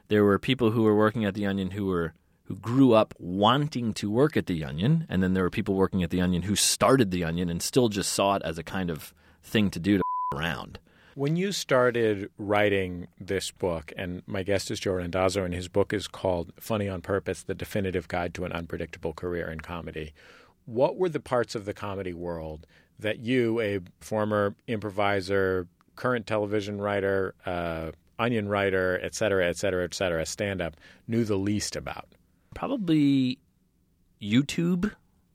there were people who were working at The Onion who were who grew up wanting to work at The Onion, and then there were people working at The Onion who started The Onion and still just saw it as a kind of thing to do to around. When you started writing this book, and my guest is Joe Randazzo, and his book is called Funny on Purpose The Definitive Guide to an Unpredictable Career in Comedy, what were the parts of the comedy world that you, a former improviser, current television writer, uh, onion writer, et cetera, et cetera, et cetera, stand up, knew the least about? Probably YouTube,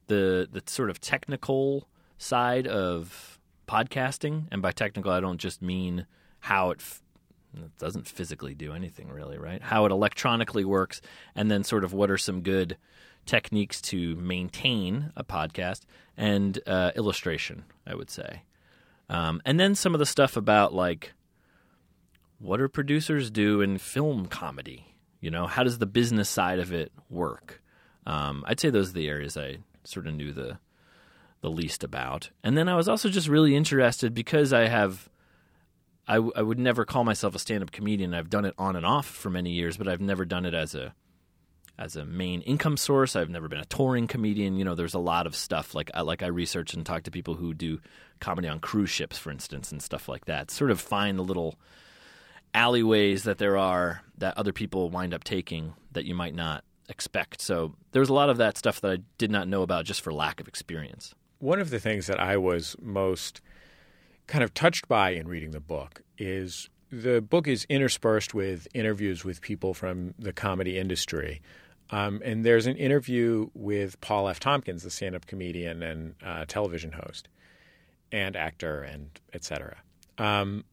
the the sort of technical side of podcasting, and by technical, I don't just mean how it. F- it doesn't physically do anything really, right? How it electronically works, and then sort of what are some good techniques to maintain a podcast and uh, illustration, I would say. Um, and then some of the stuff about like what do producers do in film comedy? You know, how does the business side of it work? Um, I'd say those are the areas I sort of knew the the least about. And then I was also just really interested because I have. I, w- I would never call myself a stand-up comedian. I've done it on and off for many years, but I've never done it as a as a main income source. I've never been a touring comedian. You know, there's a lot of stuff like I, like I research and talk to people who do comedy on cruise ships, for instance, and stuff like that. Sort of find the little alleyways that there are that other people wind up taking that you might not expect. So there's a lot of that stuff that I did not know about just for lack of experience. One of the things that I was most kind of touched by in reading the book is the book is interspersed with interviews with people from the comedy industry. Um, and there's an interview with Paul F. Tompkins, the stand-up comedian and uh, television host and actor and et cetera. Um,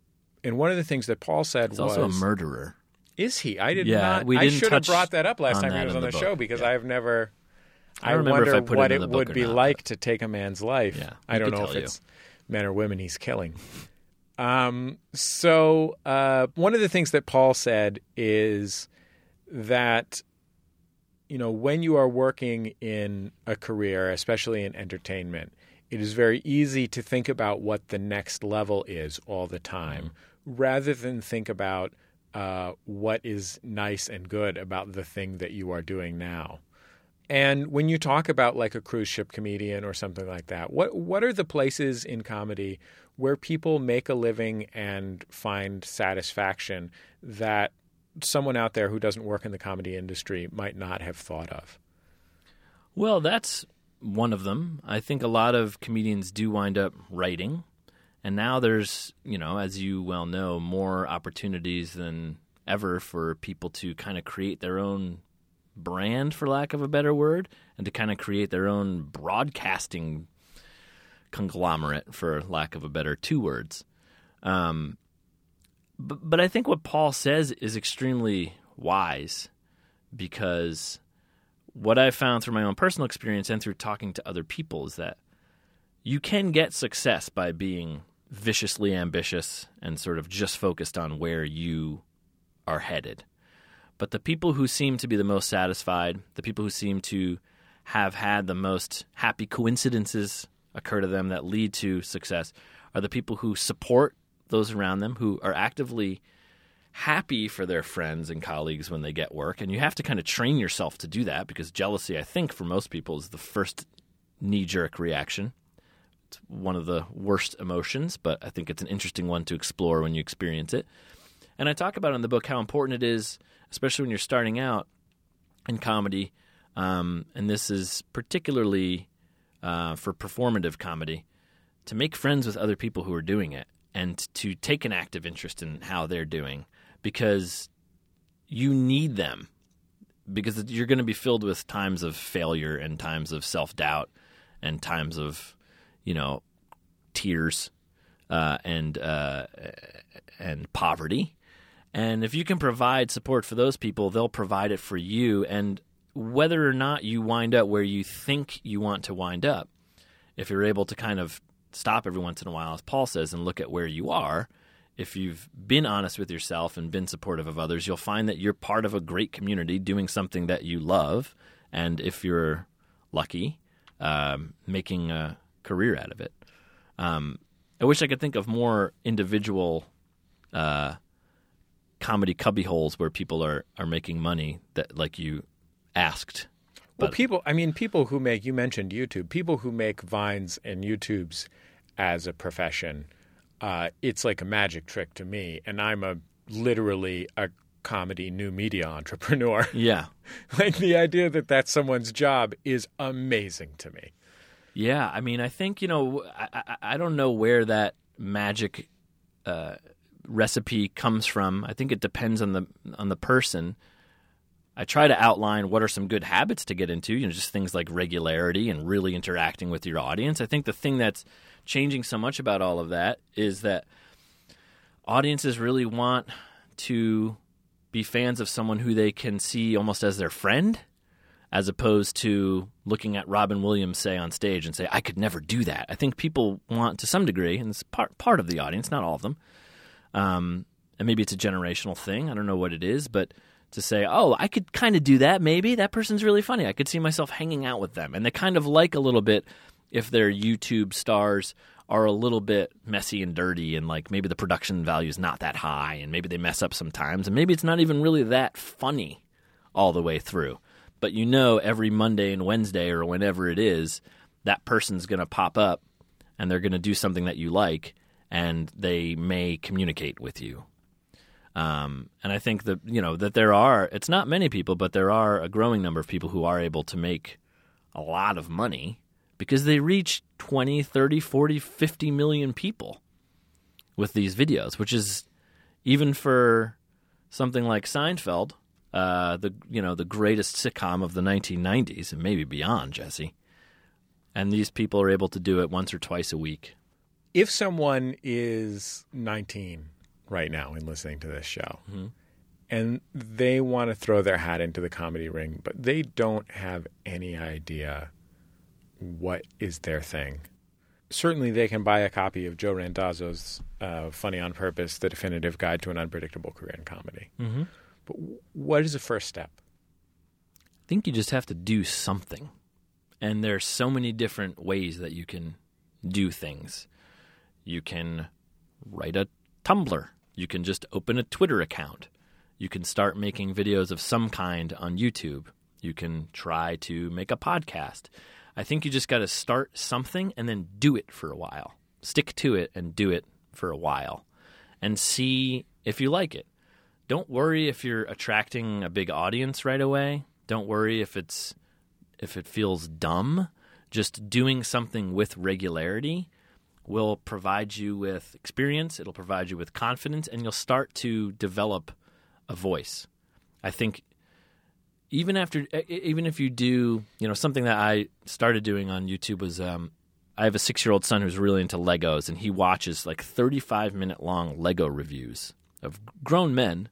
and one of the things that Paul said He's was also a murderer. Is he? I did Yeah, not. we didn't should have brought that up last time he was on the the, show because Yeah. I've never. I I, wonder I what it would be not, like to take a man's life. Yeah, I don't know if you. it's men or women he's killing. Um, so uh, one of the things that Paul said is that you know when you are working in a career, especially in entertainment, it is very easy to think about what the next level is all the time, rather than think about uh, what is nice and good about the thing that you are doing now. And when you talk about like a cruise ship comedian or something like that, what what are the places in comedy where people make a living and find satisfaction that someone out there who doesn't work in the comedy industry might not have thought of? Well, that's one of them. I think a lot of comedians do wind up writing. And now there's, you know, as you well know, more opportunities than ever for people to kind of create their own brand, for lack of a better word, and to kind of create their own broadcasting conglomerate, for lack of a better two words. Um, but, but I think what Paul says is extremely wise because what I've found through my own personal experience and through talking to other people is that you can get success by being viciously ambitious and sort of just focused on where you are headed. But the people who seem to be the most satisfied, the people who seem to have had the most happy coincidences occur to them that lead to success are the people who support those around them, who are actively happy for their friends and colleagues when they get work. And you have to kind of train yourself to do that because jealousy, I think, for most people is the first knee jerk reaction. One of the worst emotions, but I think it's an interesting one to explore when you experience it. And I talk about in the book how important it is, especially when you're starting out in comedy. Um, and this is particularly uh, for performative comedy to make friends with other people who are doing it and to take an active interest in how they're doing because you need them because you're going to be filled with times of failure and times of self-doubt and times of you know tears uh, and uh, and poverty and if you can provide support for those people they'll provide it for you and whether or not you wind up where you think you want to wind up if you're able to kind of stop every once in a while, as Paul says, and look at where you are. If you've been honest with yourself and been supportive of others, you'll find that you're part of a great community doing something that you love. And if you're lucky, um, making a career out of it. Um, I wish I could think of more individual uh, comedy cubby holes where people are, are making money that like you asked. Well, But- people, I mean, people who make, you mentioned YouTube, people who make Vines and YouTubes as a profession, uh, it's like a magic trick to me. And I'm a literally a comedy new media entrepreneur. Yeah. like the idea that that's someone's job is amazing to me. Yeah, I mean, I think you know, I, I, I don't know where that magic uh, recipe comes from. I think it depends on the on the person. I try to outline what are some good habits to get into. You know, just things like regularity and really interacting with your audience. I think the thing that's changing so much about all of that is that audiences really want to be fans of someone who they can see almost as their friend as opposed to looking at Robin Williams say on stage and say, I could never do that. I think people want to some degree, and it's part part of the audience, not all of them. Um, and maybe it's a generational thing. I don't know what it is, but to say, oh, I could kind of do that. Maybe that person's really funny. I could see myself hanging out with them, and they kind of like a little bit if their YouTube stars are a little bit messy and dirty, and like maybe the production value is not that high, and maybe they mess up sometimes, and maybe it's not even really that funny all the way through. But you know, every Monday and Wednesday or whenever it is, that person's going to pop up and they're going to do something that you like and they may communicate with you. Um, and I think that, you know, that there are, it's not many people, but there are a growing number of people who are able to make a lot of money because they reach 20, 30, 40, 50 million people with these videos, which is even for something like Seinfeld, uh, the you know the greatest sitcom of the 1990s and maybe beyond, Jesse. And these people are able to do it once or twice a week. If someone is 19 right now and listening to this show, and they want to throw their hat into the comedy ring, but they don't have any idea what is their thing. Certainly, they can buy a copy of Joe Randazzo's uh, Funny on Purpose, The Definitive Guide to an Unpredictable Career in Comedy. Mm-hmm. But what is the first step? I think you just have to do something. And there are so many different ways that you can do things. You can write a Tumblr. You can just open a Twitter account. You can start making videos of some kind on YouTube. You can try to make a podcast. I think you just got to start something and then do it for a while. Stick to it and do it for a while and see if you like it. Don't worry if you're attracting a big audience right away. Don't worry if it's if it feels dumb. Just doing something with regularity will provide you with experience, it'll provide you with confidence and you'll start to develop a voice. I think even after even if you do, you know, something that I started doing on YouTube was um I have a 6-year-old son who's really into Legos and he watches like 35 minute long Lego reviews of grown men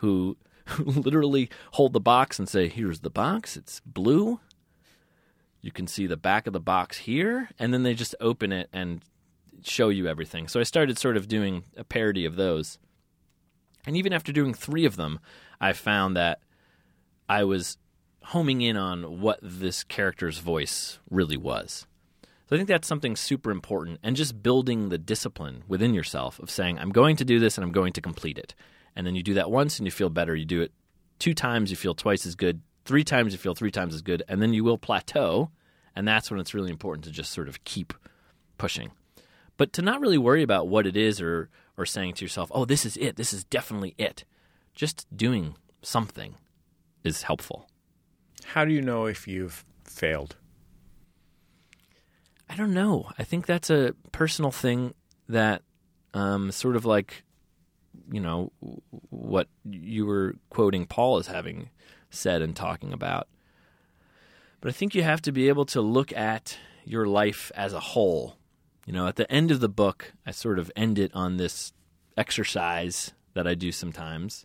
who, literally hold the box and say, "Here's the box. It's blue. You can see the back of the box here." And then they just open it and show you everything. So I started sort of doing a parody of those. And even after doing 3 of them, I found that I was homing in on what this character's voice really was. So I think that's something super important and just building the discipline within yourself of saying, I'm going to do this and I'm going to complete it. And then you do that once and you feel better. You do it two times, you feel twice as good. Three times, you feel three times as good. And then you will plateau. And that's when it's really important to just sort of keep pushing. But to not really worry about what it is or, or saying to yourself, oh, this is it. This is definitely it. Just doing something is helpful. How do you know if you've failed? I don't know. I think that's a personal thing that um, sort of like, you know, what you were quoting Paul as having said and talking about. But I think you have to be able to look at your life as a whole. You know, at the end of the book, I sort of end it on this exercise that I do sometimes,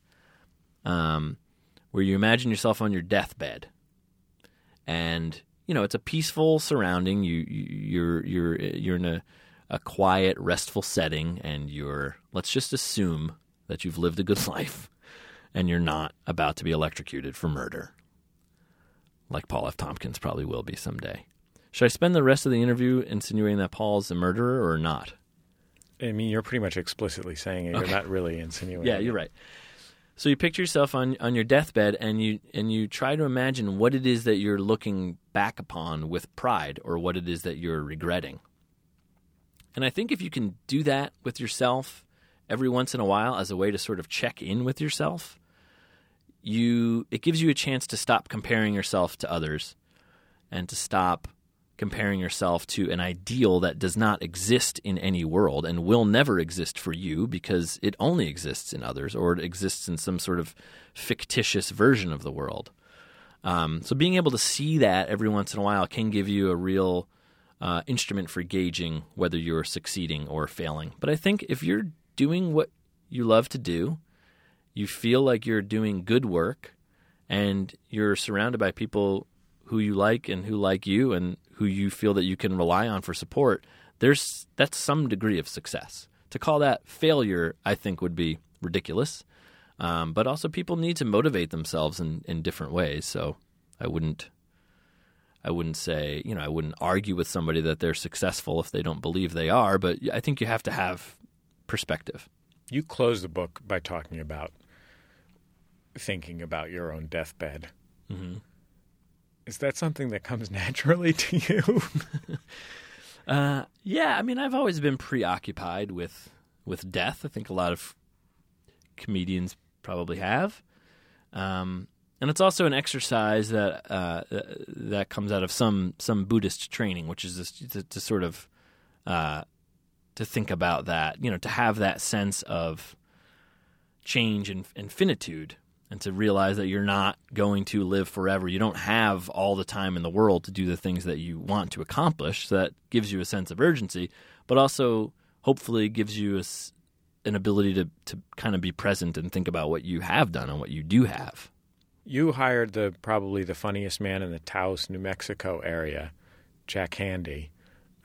um, where you imagine yourself on your deathbed, and you know it's a peaceful surrounding. You you- you're you're you're in a a quiet, restful setting, and you're let's just assume that you've lived a good life, and you're not about to be electrocuted for murder, like Paul F. Tompkins probably will be someday. Should I spend the rest of the interview insinuating that Paul's a murderer or not? I mean, you're pretty much explicitly saying it. You're not really insinuating. Yeah, you're right. So you picture yourself on on your deathbed, and you and you try to imagine what it is that you're looking back upon with pride, or what it is that you're regretting. And I think if you can do that with yourself every once in a while as a way to sort of check in with yourself, you it gives you a chance to stop comparing yourself to others and to stop comparing yourself to an ideal that does not exist in any world and will never exist for you because it only exists in others or it exists in some sort of fictitious version of the world. Um, so being able to see that every once in a while can give you a real uh, instrument for gauging whether you're succeeding or failing. But I think if you're doing what you love to do, you feel like you're doing good work, and you're surrounded by people who you like and who like you and who you feel that you can rely on for support, there's that's some degree of success. To call that failure, I think, would be ridiculous. Um, but also, people need to motivate themselves in, in different ways. So I wouldn't, I wouldn't say, you know, I wouldn't argue with somebody that they're successful if they don't believe they are. But I think you have to have perspective. You close the book by talking about thinking about your own deathbed. Mm-hmm. Is that something that comes naturally to you? Uh, yeah, I mean, I've always been preoccupied with with death. I think a lot of comedians probably have, um, and it's also an exercise that uh, that comes out of some some Buddhist training, which is just to, to sort of uh, to think about that, you know, to have that sense of change and, and finitude and to realize that you're not going to live forever. You don't have all the time in the world to do the things that you want to accomplish. So that gives you a sense of urgency, but also hopefully gives you a an ability to, to kind of be present and think about what you have done and what you do have. you hired the probably the funniest man in the Taos, New Mexico area, Jack Handey.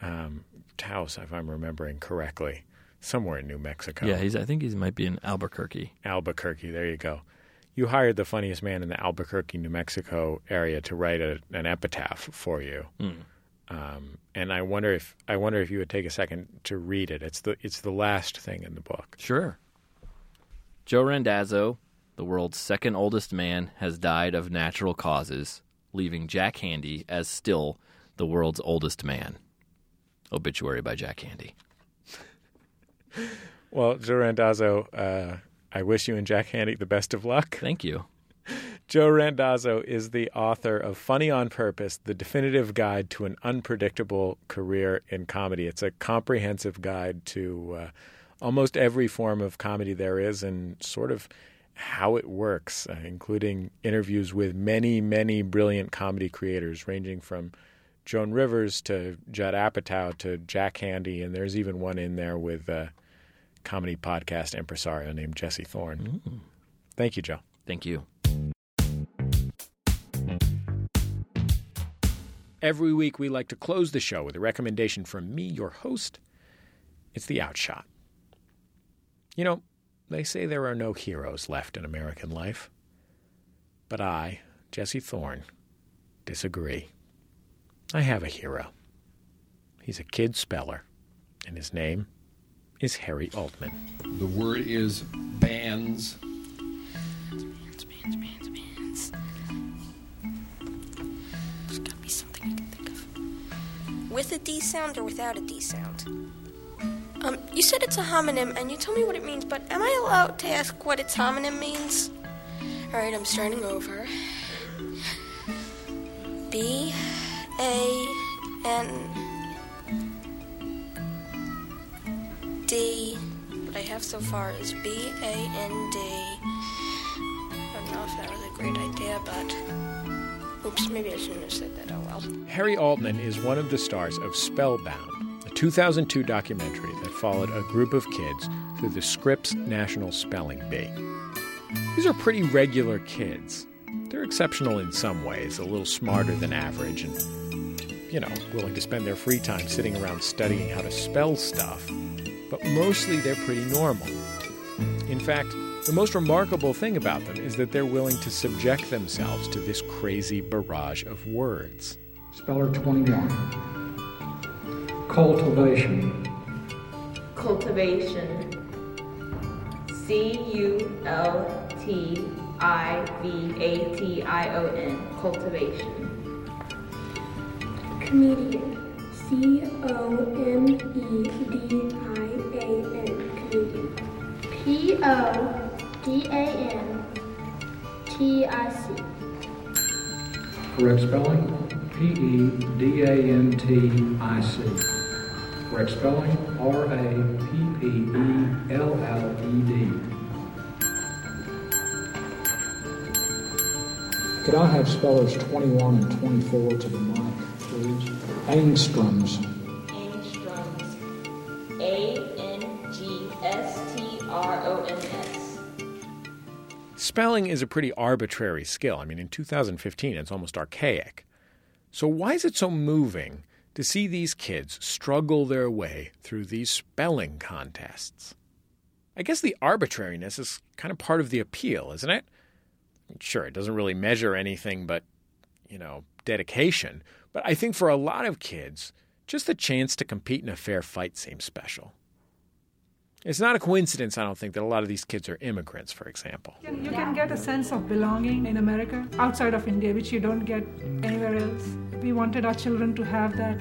Um, Taos, if I'm remembering correctly, somewhere in New Mexico. Yeah, he's. I think he might be in Albuquerque. Albuquerque. There you go. You hired the funniest man in the Albuquerque, New Mexico area to write a, an epitaph for you. Mm. Um, and I wonder if I wonder if you would take a second to read it. It's the it's the last thing in the book. Sure. Joe Randazzo, the world's second oldest man, has died of natural causes, leaving Jack Handey as still the world's oldest man. Obituary by Jack Handey. Well, Joe Randazzo, uh, I wish you and Jack Handey the best of luck. Thank you. Joe Randazzo is the author of Funny on Purpose, the definitive guide to an unpredictable career in comedy. It's a comprehensive guide to uh, almost every form of comedy there is and sort of how it works, uh, including interviews with many, many brilliant comedy creators, ranging from Joan Rivers to Judd Apatow to Jack Handey, and there's even one in there with a comedy podcast impresario named Jesse Thorn. Mm. Thank you, Joe. Thank you. Every week, we like to close the show with a recommendation from me, your host. It's the Outshot. You know, they say there are no heroes left in American life. But I, Jesse Thorn, disagree. I have a hero. He's a kid speller, and his name is Harry Altman. The word is bands. Bands, bands, bands, bands. There's gotta be something I can think of. With a D sound or without a D sound? Um, you said it's a homonym, and you told me what it means, but am I allowed to ask what its homonym means? Alright, I'm starting over. B A N D. What I have so far is B A N D. I don't know if that was a great idea, but. Oops, maybe I shouldn't have said that. Oh well. Harry Altman is one of the stars of Spellbound, a 2002 documentary that followed a group of kids through the Scripps National Spelling Bee. These are pretty regular kids. They're exceptional in some ways, a little smarter than average, and you know, willing to spend their free time sitting around studying how to spell stuff, but mostly they're pretty normal. In fact, the most remarkable thing about them is that they're willing to subject themselves to this crazy barrage of words. Speller 21. Cultivation. Cultivation. C U L T I V A T I O N. Cultivation. Comedian. C O M E D I A N. Comedian. P O D A N T I C. Correct spelling P E D A N T I C. Correct spelling R A P P E L L E D. Could I have spellers 21 and 24 to the mic, please? Angstroms. Angstroms. A N G S T R O M S. Spelling is a pretty arbitrary skill. I mean, in 2015, it's almost archaic. So, why is it so moving to see these kids struggle their way through these spelling contests? I guess the arbitrariness is kind of part of the appeal, isn't it? Sure, it doesn't really measure anything but, you know, dedication. But I think for a lot of kids, just the chance to compete in a fair fight seems special. It's not a coincidence, I don't think, that a lot of these kids are immigrants, for example. You can get a sense of belonging in America outside of India, which you don't get anywhere else. We wanted our children to have that.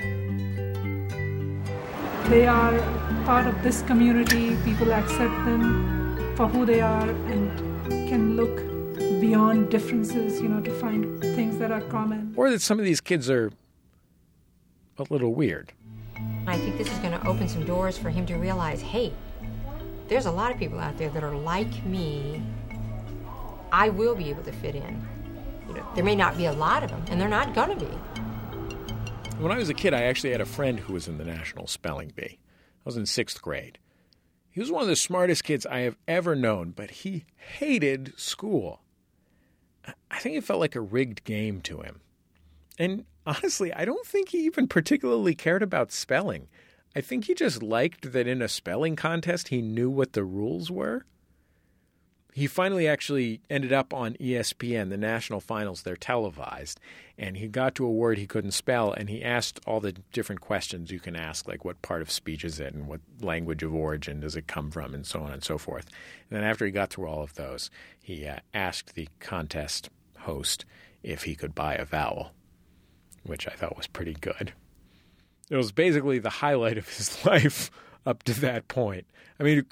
They are part of this community, people accept them for who they are and can look beyond differences, you know, to find things that are common. Or that some of these kids are a little weird. I think this is going to open some doors for him to realize hey, there's a lot of people out there that are like me. I will be able to fit in. You know, there may not be a lot of them, and they're not going to be. When I was a kid, I actually had a friend who was in the National Spelling Bee. I was in sixth grade. He was one of the smartest kids I have ever known, but he hated school. I think it felt like a rigged game to him. And honestly, I don't think he even particularly cared about spelling. I think he just liked that in a spelling contest he knew what the rules were. He finally actually ended up on ESPN, the national finals, they're televised, and he got to a word he couldn't spell, and he asked all the different questions you can ask, like what part of speech is it, and what language of origin does it come from, and so on and so forth. And then after he got through all of those, he uh, asked the contest host if he could buy a vowel, which I thought was pretty good. It was basically the highlight of his life up to that point. I mean,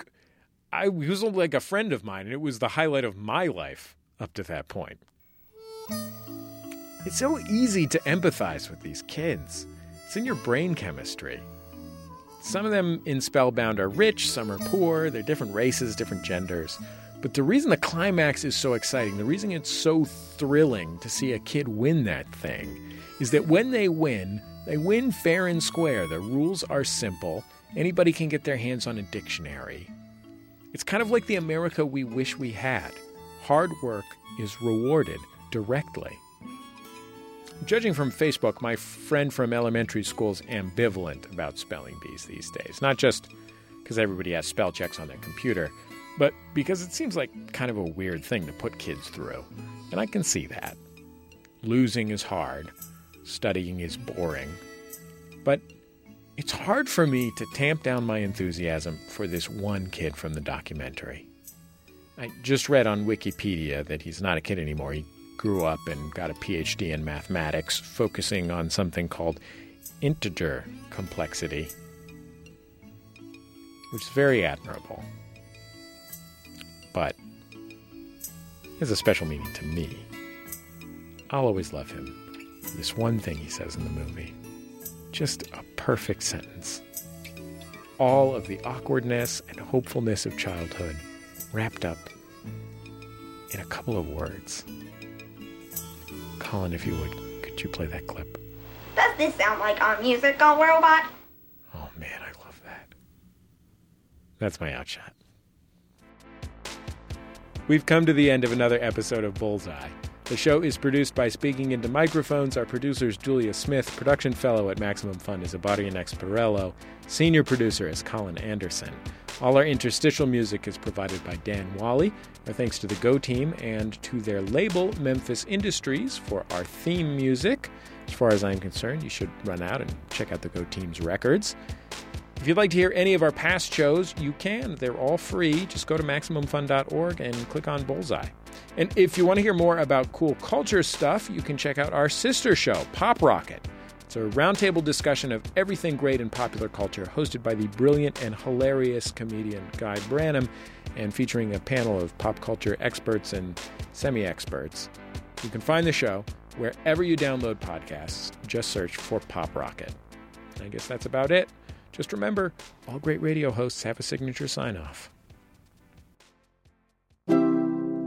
I was like a friend of mine, and it was the highlight of my life up to that point. It's so easy to empathize with these kids. It's in your brain chemistry. Some of them in Spellbound are rich, some are poor, they're different races, different genders. But the reason the climax is so exciting, the reason it's so thrilling to see a kid win that thing, is that when they win, they win fair and square. The rules are simple. Anybody can get their hands on a dictionary. It's kind of like the America we wish we had. Hard work is rewarded directly. Judging from Facebook, my friend from elementary school's ambivalent about spelling bees these days. Not just because everybody has spell checks on their computer, but because it seems like kind of a weird thing to put kids through. And I can see that. Losing is hard, studying is boring. But it's hard for me to tamp down my enthusiasm for this one kid from the documentary. I just read on Wikipedia that he's not a kid anymore. He grew up and got a PhD in mathematics, focusing on something called integer complexity, which is very admirable. But has a special meaning to me. I'll always love him. This one thing he says in the movie. Just a perfect sentence. All of the awkwardness and hopefulness of childhood wrapped up in a couple of words. Colin, if you would, could you play that clip? Does this sound like a musical robot? Oh man, I love that. That's my outshot. We've come to the end of another episode of Bullseye. The show is produced by Speaking Into Microphones. Our producer is Julia Smith. Production fellow at Maximum Fun is Abadia Nexparello. Senior producer is Colin Anderson. All our interstitial music is provided by Dan Wally. Our thanks to the Go team and to their label, Memphis Industries, for our theme music. As far as I'm concerned, you should run out and check out the Go team's records. If you'd like to hear any of our past shows, you can. They're all free. Just go to MaximumFun.org and click on Bullseye. And if you want to hear more about cool culture stuff, you can check out our sister show, Pop Rocket. It's a roundtable discussion of everything great in popular culture, hosted by the brilliant and hilarious comedian Guy Branum, and featuring a panel of pop culture experts and semi experts. You can find the show wherever you download podcasts. Just search for Pop Rocket. I guess that's about it. Just remember, all great radio hosts have a signature sign off.